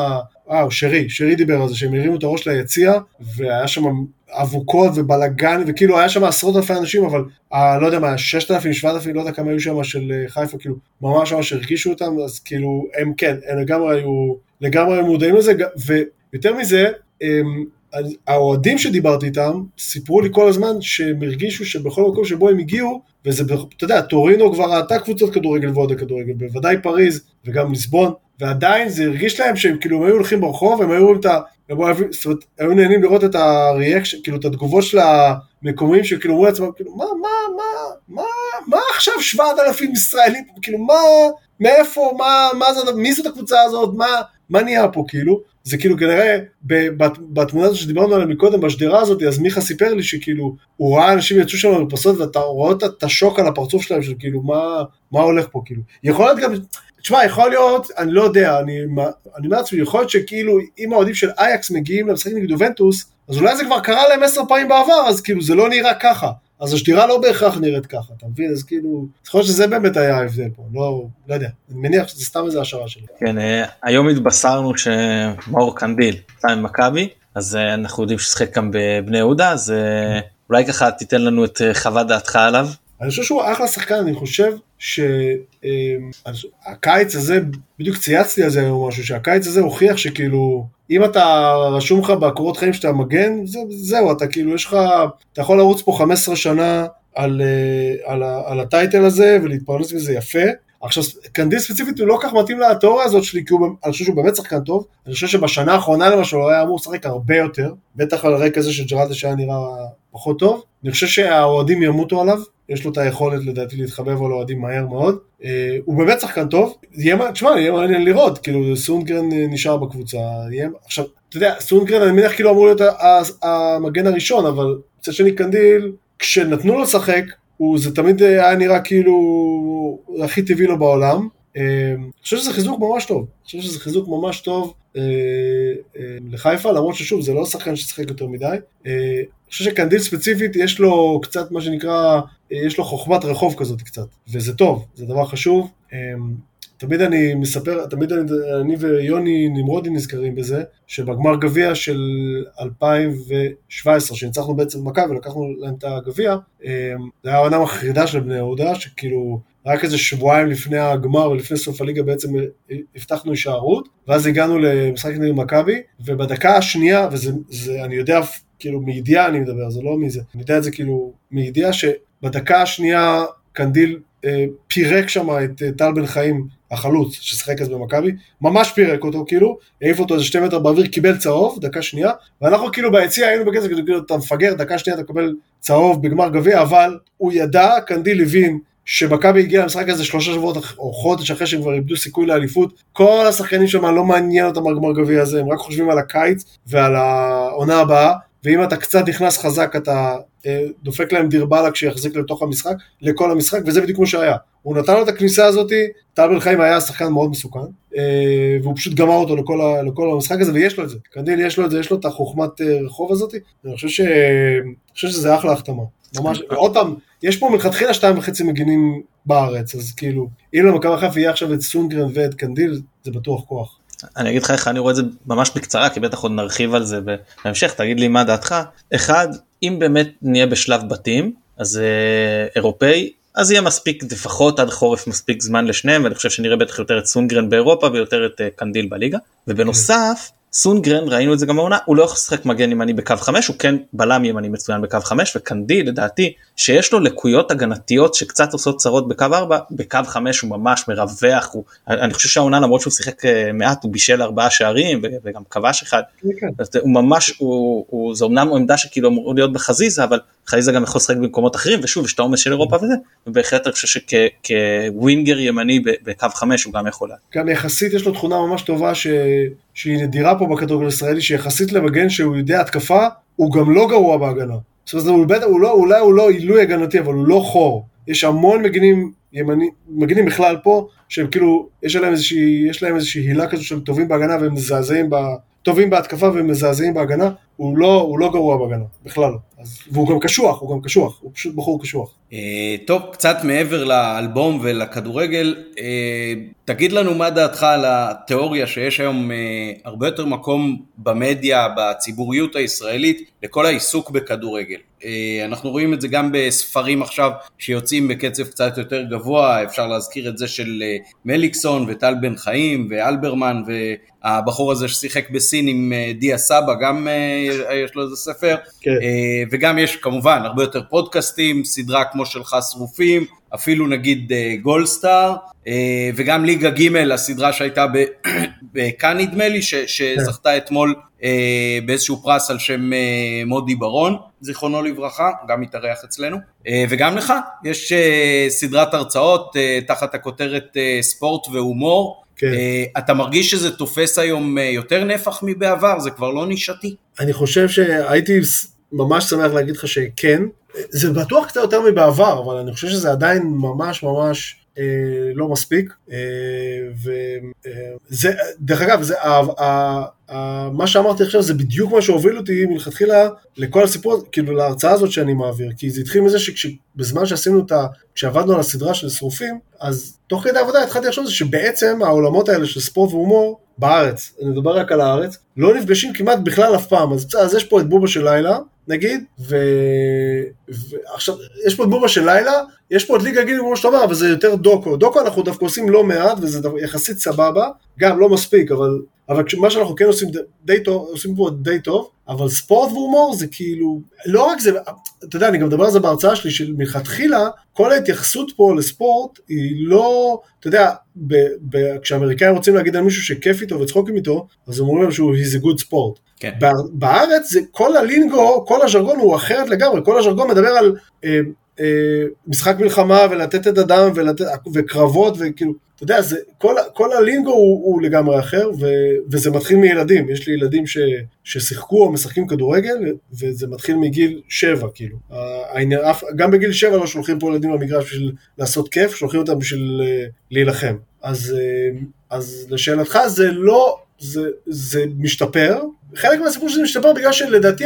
C: אה, שרי, שרי דיבר על זה, שהם הרימו את הראש ליציע, והיה שם אבוקות ובלאגן, וכאילו היה שם עשרות אלפי אנשים, אבל אה, לא יודע מה, ששת אלפים, שבעת אלפים, לא יודע כמה היו שם של אה, חיפה, כאילו, ממש ממש הרגישו אותם, אז כאילו, הם כן, הם לגמרי היו, לגמרי היו מודעים לזה, ויותר מזה, הם, האוהדים שדיברתי איתם, סיפרו לי כל הזמן שהם הרגישו שבכל מקום שבו הם הגיעו, וזה, אתה יודע, טורינו כבר ראתה קבוצות כדורגל ועוד הכדורגל, בוודאי פריז וגם ליסבון, ועדיין זה הרגיש להם שהם כאילו, היו הולכים ברחוב, הם היו רואים את ה... הם זאת אומרת, היו נהנים לראות את הריאקשן, כאילו את התגובות של המקומיים שכאילו אמרו לעצמם, כאילו מה, מה, מה, מה, מה עכשיו 7,000 ישראלים, כאילו מה, מאיפה, מה, מה זאת, מי זאת הקבוצה הזאת, מה, מה נהיה פה? כאילו, זה כאילו כנראה בתמונה הזאת שדיברנו עליה מקודם בשדרה הזאת אז מיכה סיפר לי שכאילו הוא ראה אנשים יצאו שם במרפסות ואתה רואה את השוק על הפרצוף שלהם של כאילו מה, מה הולך פה כאילו. יכול להיות גם תשמע יכול להיות אני לא יודע אני, אני אומר לעצמי יכול להיות שכאילו אם האוהדים של אייקס מגיעים למשחק נגד יובנטוס אז אולי זה כבר קרה להם עשר פעמים בעבר אז כאילו זה לא נראה ככה אז השדירה לא בהכרח נראית ככה, אתה מבין? אז כאילו, יכול להיות שזה באמת היה ההבדל פה, לא, לא יודע, אני מניח שזה סתם איזה השערה שלי.
B: כן, אה, היום התבשרנו שמאור קנדיל יצא ממכבי, אז אה, אנחנו יודעים ששיחק גם בבני יהודה, אז אה, אולי ככה תיתן לנו את חוות דעתך עליו.
C: אני חושב שהוא אחלה שחקן, אני חושב שהקיץ הזה, בדיוק צייצתי על זה היום משהו, שהקיץ הזה הוכיח שכאילו, אם אתה רשום לך בקורות חיים שאתה מגן, זה, זהו, אתה כאילו, יש לך, אתה יכול לרוץ פה 15 שנה על, אה, על, על הטייטל הזה ולהתפרנס מזה יפה. עכשיו, קנדיל ספציפית הוא לא כך מתאים לתיאוריה הזאת שלי, כי הוא, אני חושב שהוא באמת שחקן טוב. אני חושב שבשנה האחרונה למשל הוא היה אמור לשחק הרבה יותר, בטח על רקע זה שג'רלדש היה נראה פחות טוב. אני חושב שהאוהדים ימותו עליו, יש לו את היכולת לדעתי להתחבב על אוהדים מהר מאוד. אה, הוא באמת שחקן טוב, תשמע, יהיה מעניין לראות, כאילו סונגרן אה, נשאר בקבוצה, יהיה, עכשיו, אתה יודע, סונגרן אני מניח כאילו אמור להיות המגן הראשון, אבל מצד שני קנדיל, כשנתנו לו לשחק, זה תמיד היה נראה כאילו הכי טבעי לו בעולם. אה, אני חושב שזה חיזוק ממש טוב, אני חושב שזה חיזוק ממש טוב לחיפה, למרות ששוב, זה לא שחקן ששיחק יותר מדי. חושב שקנדיל ספציפית יש לו קצת מה שנקרא, יש לו חוכמת רחוב כזאת קצת, וזה טוב, זה דבר חשוב. אמ, תמיד אני מספר, תמיד אני, אני ויוני נמרודי נזכרים בזה, שבגמר גביע של 2017, שניצחנו בעצם במכבי ולקחנו להם את הגביע, אמ, זה היה העונה מחרידה של בני יהודה, שכאילו רק איזה שבועיים לפני הגמר ולפני סוף הליגה בעצם הבטחנו הישארות, ואז הגענו למשחק נגד מכבי, ובדקה השנייה, וזה, אני יודע כאילו מידיעה אני מדבר, זה לא מזה, אני יודע את זה כאילו מידיעה שבדקה השנייה קנדיל אה, פירק שם את אה, טל בן חיים, החלוץ ששיחק אז במכבי, ממש פירק אותו כאילו, העיף אותו איזה שתי מטר באוויר, קיבל צהוב, דקה שנייה, ואנחנו כאילו ביציע היינו בקצב, כאילו אתה מפגר, דקה שנייה אתה מקבל צהוב בגמר גביע, אבל הוא ידע, קנדיל הבין שמכבי הגיע למשחק הזה שלושה שבועות או חודש אחרי שהם כבר איבדו סיכוי לאליפות, כל השחקנים שם לא מעניין אותם הגמר גביע הזה, הם רק חושבים על הקיץ ועל העונה הבאה, ואם אתה קצת נכנס חזק אתה אה, דופק להם דיר באלק שיחזיק לתוך המשחק, לכל המשחק, וזה בדיוק כמו שהיה. הוא נתן לו את הכניסה הזאתי, טל בן חיים היה שחקן מאוד מסוכן, אה, והוא פשוט גמר אותו לכל, ה, לכל המשחק הזה, ויש לו את זה. קנדיל יש לו את זה, יש לו את החוכמת אה, רחוב הזאתי, אני חושב, ש... אני חושב שזה אחלה החתמה. ממש, עוד פעם, יש פה מלכתחילה שתיים וחצי מגינים בארץ, אז כאילו, אם למכבי חיפה יהיה עכשיו את סונגרן ואת קנדיל, זה בטוח כוח.
B: אני אגיד לך איך אני רואה את זה ממש בקצרה כי בטח עוד נרחיב על זה בהמשך. תגיד לי מה דעתך. אחד אם באמת נהיה בשלב בתים אז אה, אירופאי אז יהיה מספיק לפחות עד חורף מספיק זמן לשניהם ואני חושב שנראה בטח יותר את סונגרן באירופה ויותר את אה, קנדיל בליגה. ובנוסף סונגרן ראינו את זה גם בעונה הוא לא יכול לשחק מגן ימני בקו 5 הוא כן בלם ימני מצוין בקו 5 וקנדי לדעתי שיש לו לקויות הגנתיות שקצת עושות צרות בקו 4 בקו 5 הוא ממש מרווח הוא אני חושב שהעונה למרות שהוא שיחק אה, מעט הוא בישל ארבעה שערים וגם כבש אחד כן, כן. הוא ממש הוא, הוא זה אמנם עמדה שכאילו אמור להיות בחזיזה אבל חזיזה גם יכול לשחק במקומות אחרים ושוב יש את העומס של אירופה וזה ובהחלט אני חושב שכווינגר ימני בקו 5 הוא גם יכול.
C: גם יחסית יש לו תכונה ממש טובה ש... שהיא נדירה פה בכדורגל הישראלי, שיחסית למגן שהוא יודע התקפה, הוא גם לא גרוע בהגנה. זאת אומרת, הוא בטח, הוא לא, אולי הוא לא עילוי הגנתי, אבל הוא לא חור. יש המון מגנים ימני, מגנים בכלל פה, שהם כאילו, יש להם איזושהי, יש להם איזושהי הילה כזו שהם טובים בהגנה והם מזעזעים, ב, טובים בהתקפה והם מזעזעים בהגנה, הוא לא, הוא לא גרוע בהגנה, בכלל לא. אז, והוא גם קשוח, הוא גם קשוח, הוא פשוט בחור קשוח.
A: אה, טוב, קצת מעבר לאלבום ולכדורגל, אה, תגיד לנו מה דעתך על התיאוריה שיש היום אה, הרבה יותר מקום במדיה, בציבוריות הישראלית, לכל העיסוק בכדורגל. אנחנו רואים את זה גם בספרים עכשיו שיוצאים בקצב קצת יותר גבוה, אפשר להזכיר את זה של מליקסון וטל בן חיים ואלברמן והבחור הזה ששיחק בסין עם דיה סבא, גם יש לו איזה ספר, כן. וגם יש כמובן הרבה יותר פודקאסטים, סדרה כמו שלך שרופים, אפילו נגיד גולדסטאר, וגם ליגה ג' הסדרה שהייתה בכאן נדמה לי, שזכתה כן. אתמול אה, באיזשהו פרס על שם אה, מודי ברון, זיכרונו לברכה, גם התארח אצלנו, אה, וגם לך, יש סדרת הרצאות תחת הכותרת ספורט והומור. כן. אתה מרגיש שזה תופס היום יותר נפח מבעבר? זה כבר לא נישתי?
C: אני חושב שהייתי ממש שמח להגיד לך שכן. זה בטוח קצת יותר מבעבר, אבל אני חושב שזה עדיין ממש ממש אה, לא מספיק. אה, וזה, דרך אגב, זה, מה שאמרתי עכשיו זה בדיוק מה שהוביל אותי מלכתחילה לכל הסיפור, כאילו להרצאה הזאת שאני מעביר, כי זה התחיל מזה שבזמן שעשינו את ה... כשעבדנו על הסדרה של שרופים, אז תוך כדי עבודה התחלתי לחשוב שבעצם העולמות האלה של ספורט והומור בארץ, אני מדבר רק על הארץ, לא נפגשים כמעט בכלל אף פעם, אז, אז יש פה את בובה של לילה, נגיד, ועכשיו, יש פה את בובה של לילה, יש פה את ליגה גילי כמו שאתה אומר, אבל זה יותר דוקו, דוקו אנחנו דווקא עושים לא מעט, וזה יחסית סבבה, גם לא מספיק, אבל אבל מה שאנחנו כן עושים די טוב, עושים פה די טוב, אבל ספורט והומור זה כאילו, לא רק זה, אתה יודע, אני גם מדבר על זה בהרצאה שלי, שמלכתחילה, כל ההתייחסות פה לספורט היא לא, אתה יודע, ב, ב, כשאמריקאים רוצים להגיד על מישהו שכיף איתו וצחוקים איתו, אז אומרים להם שהוא he's a good sport. כן. בארץ זה, כל הלינגו, כל הז'רגון הוא אחרת לגמרי, כל הז'רגון מדבר על... אה, משחק מלחמה ולתת את הדם ולתת, וקרבות וכאילו, אתה יודע, זה, כל, כל הלינגו הוא, הוא לגמרי אחר ו, וזה מתחיל מילדים, יש לי ילדים ש, ששיחקו או משחקים כדורגל וזה מתחיל מגיל שבע כאילו, העניין, גם בגיל שבע לא שולחים פה ילדים למגרש בשביל לעשות כיף, שולחים אותם בשביל אה, להילחם, אז, אה, אז לשאלתך זה לא, זה, זה משתפר, חלק מהסיפור שזה משתפר בגלל שלדעתי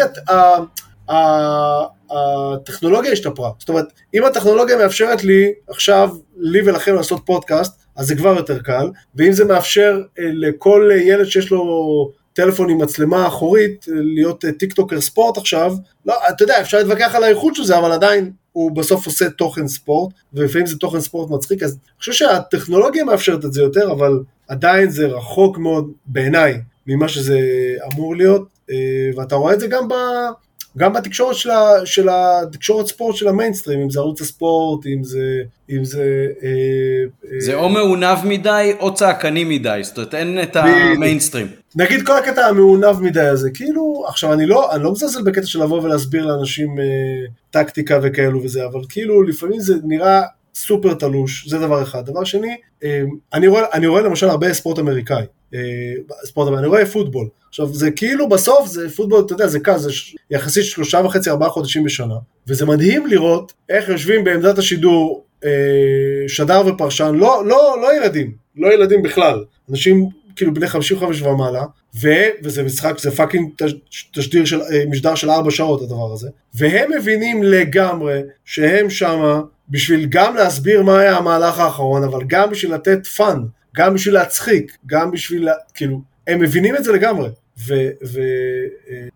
C: הטכנולוגיה השתפרה. זאת אומרת, אם הטכנולוגיה מאפשרת לי עכשיו, לי ולכם לעשות פודקאסט, אז זה כבר יותר קל, ואם זה מאפשר אה, לכל ילד שיש לו טלפון עם מצלמה אחורית, אה, להיות אה, טיק טוקר ספורט עכשיו, לא, אתה יודע, אפשר להתווכח על האיכות של זה, אבל עדיין הוא בסוף עושה תוכן ספורט, ולפעמים זה תוכן ספורט מצחיק, אז אני חושב שהטכנולוגיה מאפשרת את זה יותר, אבל עדיין זה רחוק מאוד, בעיניי, ממה שזה אמור להיות, ואתה רואה את זה גם ב... גם בתקשורת של, ה, של התקשורת ספורט של המיינסטרים, אם זה ערוץ הספורט, אם זה... אם זה, אה,
A: אה, זה או מעונב מדי או צעקני מדי, זאת אומרת אין את המיינסטרים.
C: נגיד כל הקטע המעונב מדי הזה, כאילו, עכשיו אני לא, אני לא מזלזל בקטע של לבוא ולהסביר לאנשים אה, טקטיקה וכאלו וזה, אבל כאילו לפעמים זה נראה סופר תלוש, זה דבר אחד. דבר שני, אה, אני רואה, אני רואה למשל הרבה ספורט אמריקאי. אה, ספורט אמריקאי, אני רואה פוטבול. עכשיו זה כאילו בסוף זה פוטבול, אתה יודע, זה קל, זה יחסית שלושה וחצי, ארבעה חודשים בשנה, וזה מדהים לראות איך יושבים בעמדת השידור אה, שדר ופרשן, לא, לא, לא ילדים, לא ילדים בכלל, אנשים כאילו בני 55 ומעלה, ו, וזה משחק, זה fucking תשדיר של, משדר של ארבע שעות הדבר הזה, והם מבינים לגמרי שהם שמה בשביל גם להסביר מה היה המהלך האחרון, אבל גם בשביל לתת fun, גם בשביל להצחיק, גם בשביל, כאילו, הם מבינים את זה לגמרי. ו, ו,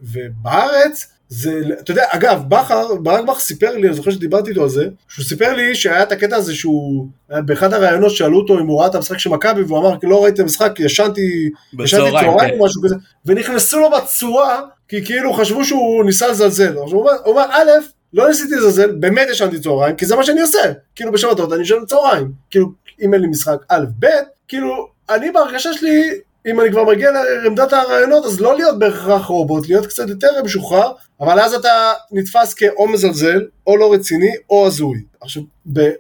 C: ובארץ, זה, אתה יודע, אגב, בכר, ברק בכר סיפר לי, אני זוכר שדיברתי איתו על זה, שהוא סיפר לי שהיה את הקטע הזה שהוא, באחד הראיונות שאלו אותו אם הוא ראה את המשחק של מכבי, והוא אמר, לא ראיתי את המשחק, ישנתי, ישנתי צהריים כן. או משהו כזה, ונכנסו לו בצורה, כי כאילו חשבו שהוא ניסה לזלזל. הוא אומר, הוא אומר, א', לא ניסיתי לזלזל, באמת ישנתי צהריים, כי זה מה שאני עושה. כאילו בשבתות אני ישן צהריים. כאילו, אם אין לי משחק א', ב', כאילו, אני בהרגשה שלי, אם אני כבר מגיע לעמדת הרעיונות, אז לא להיות בהכרח רובוט, להיות קצת יותר משוחרר, אבל אז אתה נתפס כאו מזלזל, או לא רציני, או הזוי. עכשיו,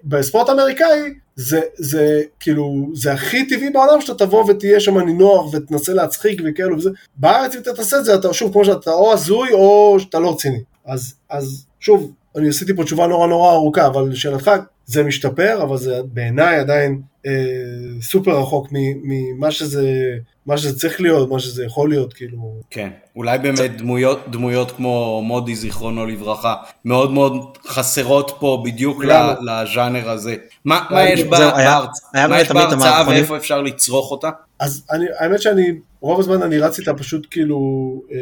C: בספורט אמריקאי, זה, זה כאילו, זה הכי טבעי בעולם שאתה תבוא ותהיה שם נינוח ותנסה להצחיק וכאלו וזה. בארץ אם אתה תעשה את זה, אתה שוב, כמו שאתה או הזוי או שאתה לא רציני. אז, אז שוב, אני עשיתי פה תשובה נורא נורא ארוכה, אבל לשאלתך, זה משתפר, אבל זה בעיניי עדיין אה, סופר רחוק ממה שזה, מה שזה צריך להיות, מה שזה יכול להיות, כאילו...
A: כן, אולי באמת דמויות, דמויות כמו מודי, זיכרונו לברכה, מאוד מאוד חסרות פה בדיוק לז'אנר הזה. מה, מה יש בהרצאה ואיפה אפשר לצרוך אותה?
C: אז אני, האמת שאני רוב הזמן אני רץ איתה פשוט כאילו אה,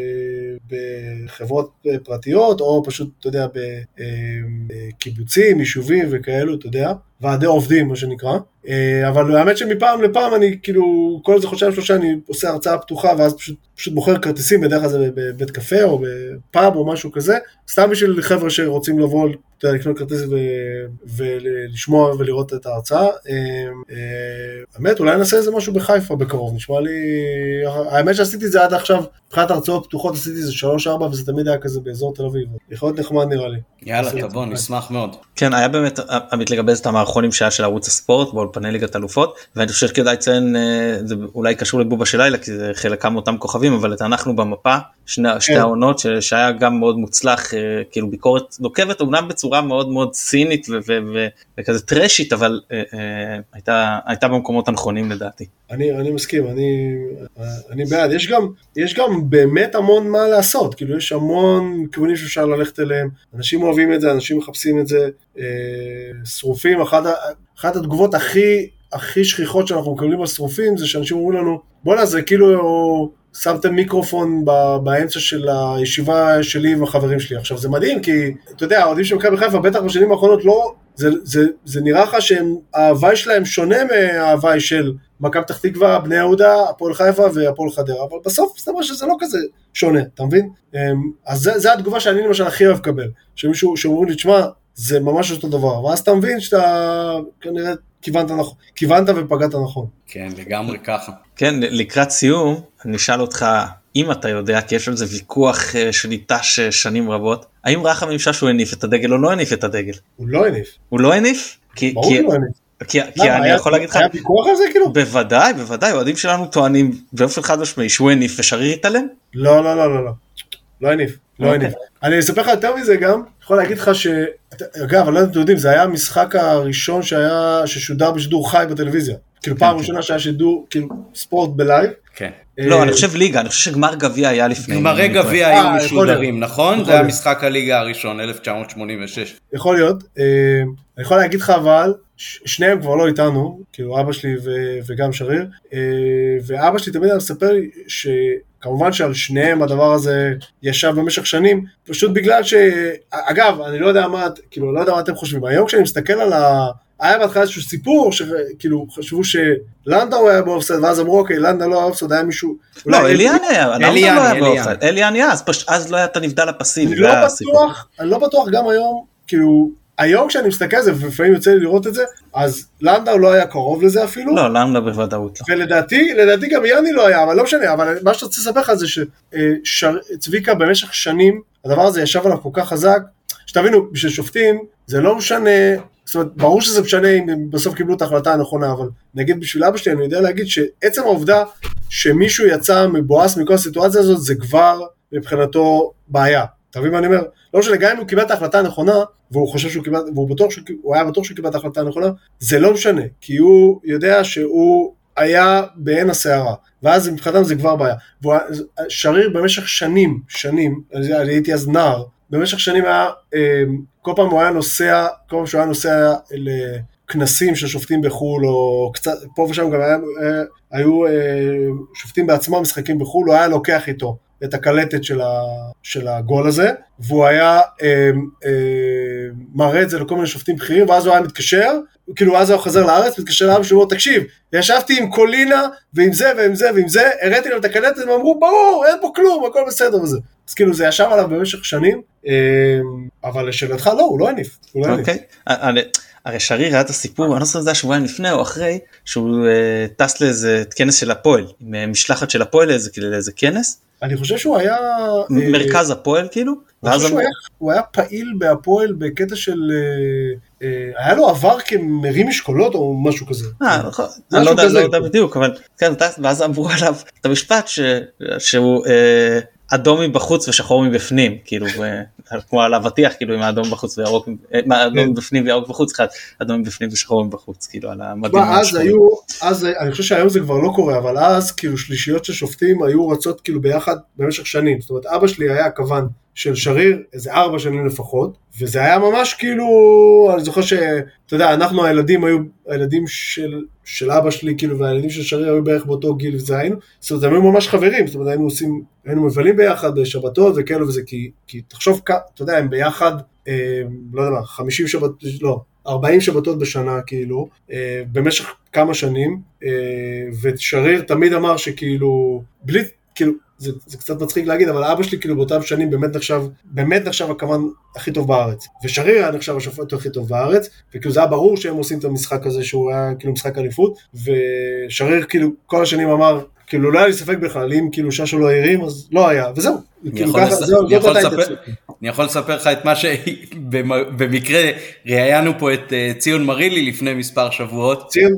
C: בחברות אה, פרטיות, או פשוט, אתה יודע, בקיבוצים, יישובים וכאלו, אתה יודע, ועדי עובדים, מה שנקרא. אה, אבל האמת שמפעם לפעם אני כאילו, כל איזה חודשיים שלושה אני עושה הרצאה פתוחה, ואז פשוט, פשוט בוחר כרטיסים, בדרך כלל זה בבית קפה או בפאב או משהו כזה, סתם בשביל חבר'ה שרוצים לבוא, יודע, לקנות כרטיס ולשמוע ולראות את ההרצאה. האמת, אולי נעשה איזה משהו בחיפה בקרוב, נשמע לי... האמת שעשיתי את זה עד עכשיו, מבחינת הרצאות פתוחות עשיתי את זה 3-4 וזה תמיד היה כזה באזור תל אביב. יכול להיות נחמד נראה לי.
A: יאללה, תבוא, נשמח מאוד.
B: כן, היה באמת, עמית לגבי את המערכונים שהיה של ערוץ הספורט באולפני ליגת אלופות, ואני חושב שכדאי לציין, אה, זה אולי קשור לבובה של לילה, כי זה חלקם אותם כוכבים, אבל אנחנו במפה, שני, שתי כן. העונות, שהיה גם מאוד מוצלח, אה, כאילו ביקורת נוקבת, אומנם בצורה מאוד מאוד צינית וכזה טרשית, אבל אה, הייתה, הייתה במקומות הנכונים לדעתי.
C: אני, אני מסכים, אני, אני בעד. יש גם, יש גם באמת המון מה לעשות, כאילו יש המון כיוונים שאפשר ללכת אליהם, אנשים אוהבים את זה, אנשים מחפשים את זה, אה, שרופים, אחת, אחת התגובות הכי, הכי שכיחות שאנחנו מקבלים על שרופים זה שאנשים אומרים לנו, בואנה זה כאילו שמתם מיקרופון באמצע של הישיבה שלי עם החברים שלי. עכשיו זה מדהים כי, אתה יודע, האוהדים של מכבי חיפה בטח בשנים האחרונות לא, זה, זה, זה נראה לך שההוואי שלהם שונה מההוואי של מכבי פתח תקווה, בני יהודה, הפועל חיפה והפועל חדרה, אבל בסוף מסתבר שזה לא כזה שונה, אתה מבין? אמ, אז זה התגובה שאני למשל הכי אוהב לקבל, שמישהו, שאומרים לי, תשמע, זה ממש אותו דבר, ואז אתה מבין שאתה כנראה כיוונת, נכון, כיוונת ופגעת נכון.
A: כן, לגמרי ככה.
B: כן, לקראת סיום, אני אשאל אותך, אם אתה יודע, כי יש על זה ויכוח אה, שניטש שנים רבות, האם רחם שהוא הניף את הדגל או לא הניף את הדגל?
C: הוא לא הניף.
B: הוא לא הניף?
C: ברור שהוא לא הניף.
B: כי, כי אני יכול להגיד לך,
C: היה ויכוח על זה כאילו?
B: בוודאי, בוודאי, אוהדים שלנו טוענים באופן חד משמעי שהוא הניף ושריר התעלם?
C: לא, לא, לא, לא, לא, לא הניף, לא אוקיי. הניף. אני אספר לך יותר מזה גם, יכול להגיד לך ש... אגב, אני לא יודע אם אתם יודעים, זה היה המשחק הראשון שהיה, ששודר בשידור חי בטלוויזיה. כאילו פעם כן, ראשונה כן. שהיה שידור, כאילו ספורט בלייב.
B: כן. אה, לא, אני חושב ליגה, אני חושב שגמר גביע היה לפני.
A: גמרי גביע היו אה, משודרים, נכון? זה היה משחק הליגה הראשון, 1986.
C: יכול להיות. אה, אני יכול להגיד לך אבל, שניהם כבר לא איתנו, כאילו אבא שלי וגם שריר, ואבא שלי תמיד היה מספר לי שכמובן שעל שניהם הדבר הזה ישב במשך שנים, פשוט בגלל ש... אגב, אני לא יודע מה, כאילו, לא יודע מה אתם חושבים, היום כשאני מסתכל על ה... היה בהתחלה איזשהו סיפור, שכאילו חשבו שלנדאו היה באופסייד, ואז אמרו אוקיי, לנדאו לא היה באופסייד, היה מישהו...
B: לא, אליאן היה, לנדאו לא היה באופסייד, אליאן. היה, אז לא היה את הנבדל הפסיבי,
C: אני לא בטוח, אני לא בטוח גם היום, כאילו, היום כשאני מסתכל על זה, ולפעמים יוצא לי לראות את זה, אז לנדאו לא היה קרוב לזה אפילו.
B: לא, לנדאו בוודאות לא.
C: ולדעתי, לדעתי גם יאני לא היה, אבל לא משנה, אבל מה שאתה רוצה לספר לך זה שצביקה במשך שנים, הדבר הזה ישב עליו כל כך חזק, שתבינו, בשביל שופטים, זה לא משנה זאת אומרת, ברור שזה משנה אם הם בסוף קיבלו את ההחלטה הנכונה, אבל נגיד בשביל אבא שלי אני יודע להגיד שעצם העובדה שמישהו יצא מבואס מכל הסיטואציה הזאת זה כבר מבחינתו בעיה. אתה מבין מה אני אומר? לא משנה, גם אם הוא קיבל את ההחלטה הנכונה, והוא חושב שהוא קיבל, והוא בטוח שהוא היה בטוח שהוא קיבל את ההחלטה הנכונה, זה לא משנה, כי הוא יודע שהוא היה בעין הסערה, ואז מבחינתם זה כבר בעיה. שריר במשך שנים, שנים, אני הייתי אז נער, במשך שנים היה, אה, כל פעם הוא היה נוסע, כל פעם שהוא היה נוסע לכנסים של שופטים בחו"ל, או קצת, פה ושם גם היה, היו אה, שופטים בעצמם משחקים בחו"ל, הוא היה לוקח איתו את הקלטת של, ה, של הגול הזה, והוא היה אה, אה, מראה את זה לכל מיני שופטים בכירים, ואז הוא היה מתקשר, כאילו אז הוא חזר לארץ, מתקשר לאבא שלו, תקשיב, ישבתי עם קולינה, ועם זה ועם זה ועם זה, הראיתי להם את הקלטת, הם אמרו, ברור, אין פה כלום, הכל בסדר וזה. אז כאילו זה ישב עליו במשך שנים, אמ, אבל לשאלתך לא, הוא לא הניף. לא
B: אוקיי, הרי שריר היה את הסיפור, אני לא זוכר אם זה היה שבועיים לפני או אחרי, שהוא אה, טס לאיזה כנס של הפועל, עם אה, משלחת של הפועל לאיזה כנס.
C: אני חושב שהוא היה... אה,
B: מרכז הפועל כאילו?
C: אני חושב שהוא היה פעיל בהפועל בקטע של... היה לו עבר כמרים משקולות או משהו כזה.
B: נכון, אני לא יודע לא בדיוק, אבל כן, ואז אמרו עליו את המשפט שהוא... אדום מבחוץ ושחור מבפנים כאילו כמו על אבטיח כאילו עם האדום בחוץ וירוק אה, אדום מבפנים וירוק בחוץ אחד אדום מבפנים ושחור מבחוץ כאילו על המדים.
C: אז היו אז אני חושב שהיום זה כבר לא קורה אבל אז כאילו שלישיות של שופטים היו רצות כאילו ביחד במשך שנים זאת אומרת אבא שלי היה כוון של שריר איזה ארבע שנים לפחות, וזה היה ממש כאילו, אני זוכר שאתה יודע, אנחנו הילדים היו, הילדים של, של אבא שלי, כאילו, והילדים של שריר היו בערך באותו גיל, וזה היינו, זאת אומרת, הם היו ממש חברים, זאת אומרת, היינו עושים, היינו מבלים ביחד בשבתות וכאלו וזה, כי, כי תחשוב, אתה יודע, הם ביחד, אה, לא יודע מה, 50 שבתות, לא, 40 שבתות בשנה, כאילו, אה, במשך כמה שנים, אה, ושריר תמיד אמר שכאילו, בלי, כאילו, זה, זה קצת מצחיק להגיד, אבל אבא שלי כאילו באותם שנים באמת נחשב, באמת נחשב הכוון הכי טוב בארץ. ושריר היה נחשב השופט הכי טוב בארץ, וכאילו זה היה ברור שהם עושים את המשחק הזה שהוא היה כאילו משחק אליפות, ושריר כאילו כל השנים אמר, כאילו לא היה לי ספק בכלל, אם כאילו ששו לא הרים אז לא היה, וזהו. כאילו ככה, זהו, הייתה התעצמות.
A: אני יכול לספר לך את מה שבמקרה ראיינו פה את אה, ציון מרילי לפני מספר שבועות.
C: ציון,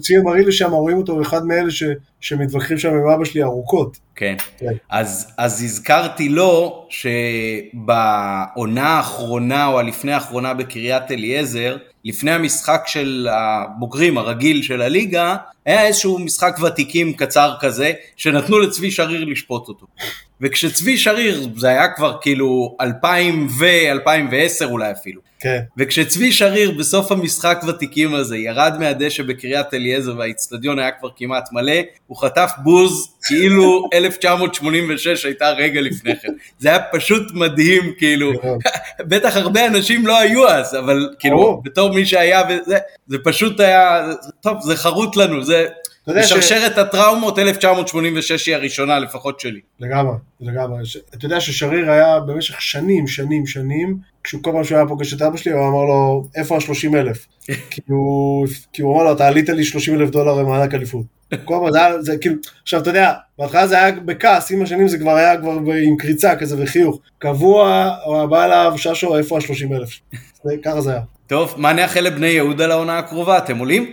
C: ציון מרילי, שם רואים אותו, אחד מאלה ש, שמתווכחים שם עם אבא שלי ארוכות.
A: כן, כן. אז, אז הזכרתי לו שבעונה האחרונה או הלפני האחרונה בקריית אליעזר, לפני המשחק של הבוגרים הרגיל של הליגה, היה איזשהו משחק ותיקים קצר כזה, שנתנו לצבי שריר לשפוט אותו. וכשצבי שריר, זה היה כבר כאילו 2000 ו-2010 אולי אפילו.
C: כן.
A: וכשצבי שריר בסוף המשחק ותיקים הזה ירד מהדשא בקריית אליעזר והאיצטדיון היה כבר כמעט מלא, הוא חטף בוז כאילו 1986 הייתה רגע לפני כן. זה היה פשוט מדהים, כאילו, בטח הרבה אנשים לא היו אז, אבל כאילו, בתור מי שהיה, וזה, זה פשוט היה, טוב, זה חרוט לנו, זה... בשרשרת ש... הטראומות 1986 היא הראשונה לפחות שלי.
C: לגמרי, לגמרי. אתה יודע ששריר היה במשך שנים, שנים, שנים, כשהוא כל פעם שהוא היה פוגש את אבא שלי, הוא אמר לו, איפה ה-30 אלף? כי הוא אמר לו, אתה עלית לי 30 אלף דולר במענק אליפות. כל פעם זה היה, זה כאילו, עכשיו אתה יודע, בהתחלה זה היה בכעס, עם השנים זה כבר היה כבר עם קריצה כזה וחיוך. קבוע, הוא בא אליו, ששו, איפה ה-30 אלף? ככה זה היה.
A: טוב, מה נאחל לבני יהודה לעונה הקרובה? אתם עולים?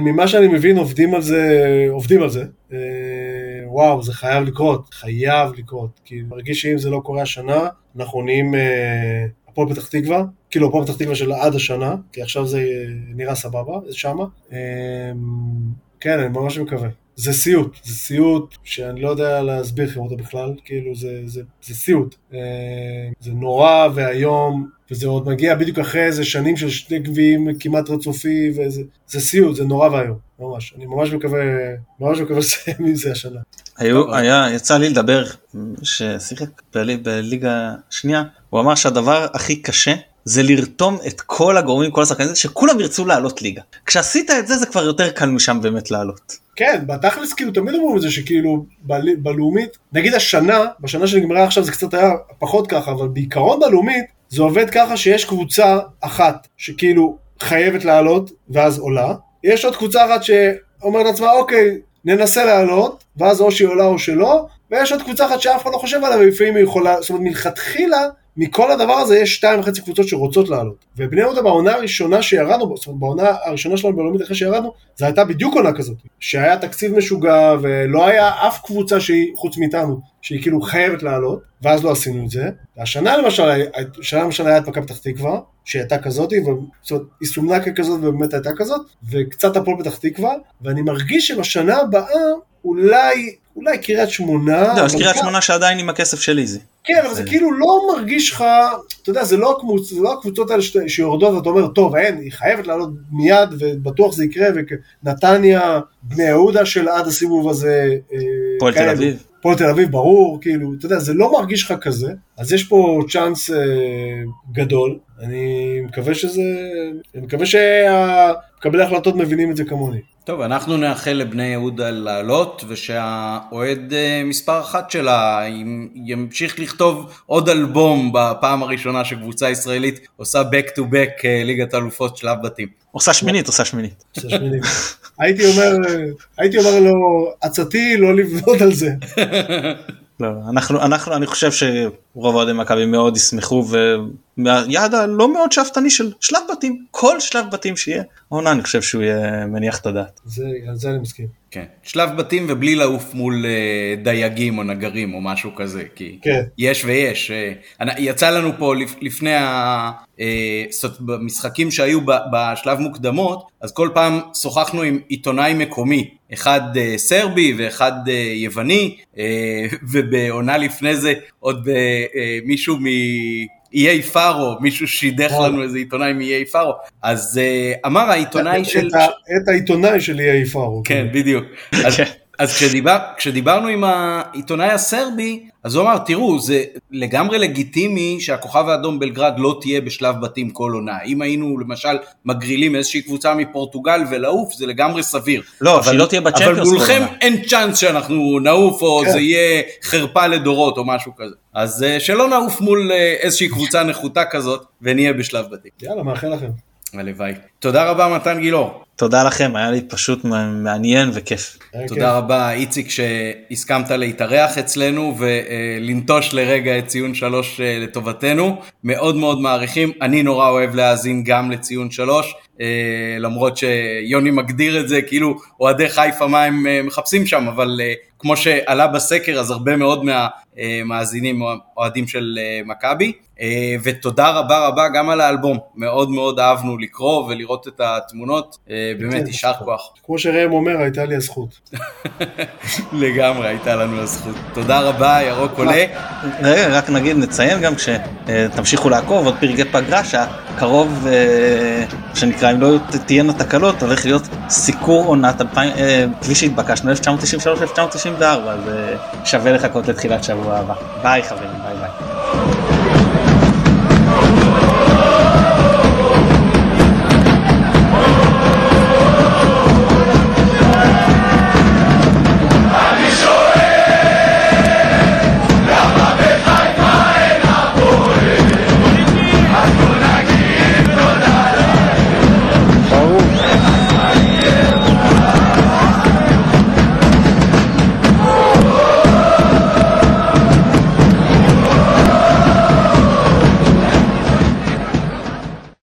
C: ממה שאני מבין עובדים על זה, עובדים על זה. אה, וואו, זה חייב לקרות, חייב לקרות. כי מרגיש שאם זה לא קורה השנה, אנחנו נהיים אה, הפועל פתח תקווה, כאילו הפועל פתח תקווה של עד השנה, כי עכשיו זה נראה סבבה, זה שמה. אה, כן, אני ממש מקווה. זה סיוט, זה סיוט שאני לא יודע להסביר לכם אותו בכלל, כאילו זה, זה, זה סיוט. זה נורא ואיום, וזה עוד מגיע בדיוק אחרי איזה שנים של שני גביעים כמעט רצופי, וזה סיוט, זה נורא ואיום, ממש. אני ממש מקווה, ממש מקווה לסיים עם זה השנה.
B: היו, היה, יצא לי לדבר, ששיחק בליגה שנייה, הוא אמר שהדבר הכי קשה זה לרתום את כל הגורמים, כל השחקנים, שכולם ירצו לעלות ליגה. כשעשית את זה, זה כבר יותר קל משם באמת לעלות.
C: כן, בתכלס כאילו תמיד אומרים את זה שכאילו בלאומית, נגיד השנה, בשנה שנגמרה עכשיו זה קצת היה פחות ככה, אבל בעיקרון בלאומית זה עובד ככה שיש קבוצה אחת שכאילו חייבת לעלות ואז עולה, יש עוד קבוצה אחת שאומרת לעצמה אוקיי ננסה לעלות ואז או שהיא עולה או שלא, ויש עוד קבוצה אחת שאף אחד לא חושב עליה ולפעמים היא יכולה, זאת אומרת מלכתחילה מכל הדבר הזה יש שתיים וחצי קבוצות שרוצות לעלות. ובני יהודה בעונה הראשונה שירדנו, זאת אומרת בעונה הראשונה שלנו בלאומית אחרי שירדנו, זה הייתה בדיוק עונה כזאת. שהיה תקציב משוגע ולא היה אף קבוצה שהיא, חוץ מאיתנו, שהיא כאילו חייבת לעלות, ואז לא עשינו את זה. והשנה למשל, השנה למשל היה את מכבי פתח תקווה, שהיא הייתה כזאת, זאת אומרת, היא סומנה ככזאת ובאמת הייתה כזאת, וקצת הפועל פתח תקווה, ואני מרגיש שבשנה הבאה אולי, אולי קריית שמונה.
B: לא, אז קריית שמונה שעדיין עם הכסף של איזי.
C: כן, אבל זה כאילו לא מרגיש לך, אתה יודע, זה לא, הקבוצ, זה לא הקבוצות האלה שיורדות ואתה אומר, טוב, אין, היא חייבת לעלות מיד ובטוח זה יקרה, ונתניה, בני יהודה של עד הסיבוב הזה.
B: אה, פועל תל אביב.
C: פועל תל אביב, ברור, כאילו, אתה יודע, זה לא מרגיש לך כזה, אז יש פה צ'אנס אה, גדול, אני מקווה שזה, אני מקווה שמקבלי ההחלטות מבינים את זה כמוני.
A: טוב, אנחנו נאחל לבני יהודה לעלות, ושהאוהד אה, מספר אחת שלה ימשיך לכתוב עוד אלבום בפעם הראשונה שקבוצה ישראלית עושה back to back אה, ליגת אלופות שלב בתים.
B: עושה שמינית, עושה שמינית.
C: הייתי אומר, הייתי אומר לו, עצתי לא לבנות על זה.
B: לא, אנחנו, אנחנו, אני חושב שרוב אוהדי מכבי מאוד ישמחו ומהיעד הלא מאוד שאפתני של שלב בתים, כל שלב בתים שיהיה, העונה אני חושב שהוא יהיה מניח את הדעת.
C: זה, על זה אני מסכים.
A: כן, שלב בתים ובלי לעוף מול אה, דייגים או נגרים או משהו כזה, כי
C: כן.
A: יש ויש. אה, יצא לנו פה לפ- לפני ה... אה, במשחקים שהיו בשלב מוקדמות, אז כל פעם שוחחנו עם עיתונאי מקומי, אחד סרבי ואחד יווני, ובעונה לפני זה עוד מישהו מ... איי פארו, מישהו שידך
C: וואו.
A: לנו איזה עיתונאי מאיי פארו, אז אה, אמר העיתונאי של...
C: את העיתונאי של איי פארו.
A: כן, בדיוק. אז, כשדיבר, כשדיברנו עם העיתונאי הסרבי, אז הוא אמר, תראו, זה לגמרי לגיטימי שהכוכב האדום בלגרד לא תהיה בשלב בתים כל עונה. אם היינו למשל מגרילים איזושהי קבוצה מפורטוגל ולעוף, זה לגמרי סביר.
B: לא, שהיא לא תהיה
A: אבל
B: בצ'מפיונס כל
A: מולכם. אין צ'אנס שאנחנו נעוף, או
C: כן.
A: זה יהיה חרפה לדורות, או משהו כזה. אז אה, שלא נעוף מול אה, איזושהי קבוצה נחותה כזאת, ונהיה בשלב בתים.
C: יאללה, מאחל לכם.
A: הלוואי. תודה רבה, מתן גילאור.
B: תודה לכם, היה לי פשוט מעניין וכיף.
A: תודה רבה איציק שהסכמת להתארח אצלנו ולנטוש לרגע את ציון שלוש אה, לטובתנו, מאוד מאוד מעריכים, אני נורא אוהב להאזין גם לציון שלוש, אה, למרות שיוני מגדיר את זה כאילו אוהדי חיפה מה הם אה, מחפשים שם, אבל כמו שעלה בסקר אז הרבה מאוד מהמאזינים אוהדים של מכבי, ותודה רבה רבה גם על האלבום, מאוד מאוד אהבנו לקרוא ולראות את התמונות, באמת
C: כן.
A: יישר כוח.
C: כמו שראם אומר, הייתה לי הזכות.
A: לגמרי, הייתה לנו הזכות. תודה רבה, ירוק עולה.
B: רגע, רק נגיד, נציין גם כשתמשיכו לעקוב, עוד פרקי פגרה שהקרוב, אה, שנקרא, אם לא תהיינה תקלות, הולך להיות סיקור עונת 2000, אה, כפי שהתבקשנו, 1993-1994, אז אה, שווה לחכות לתחילת שבוע הבא. ביי חברים, ביי ביי.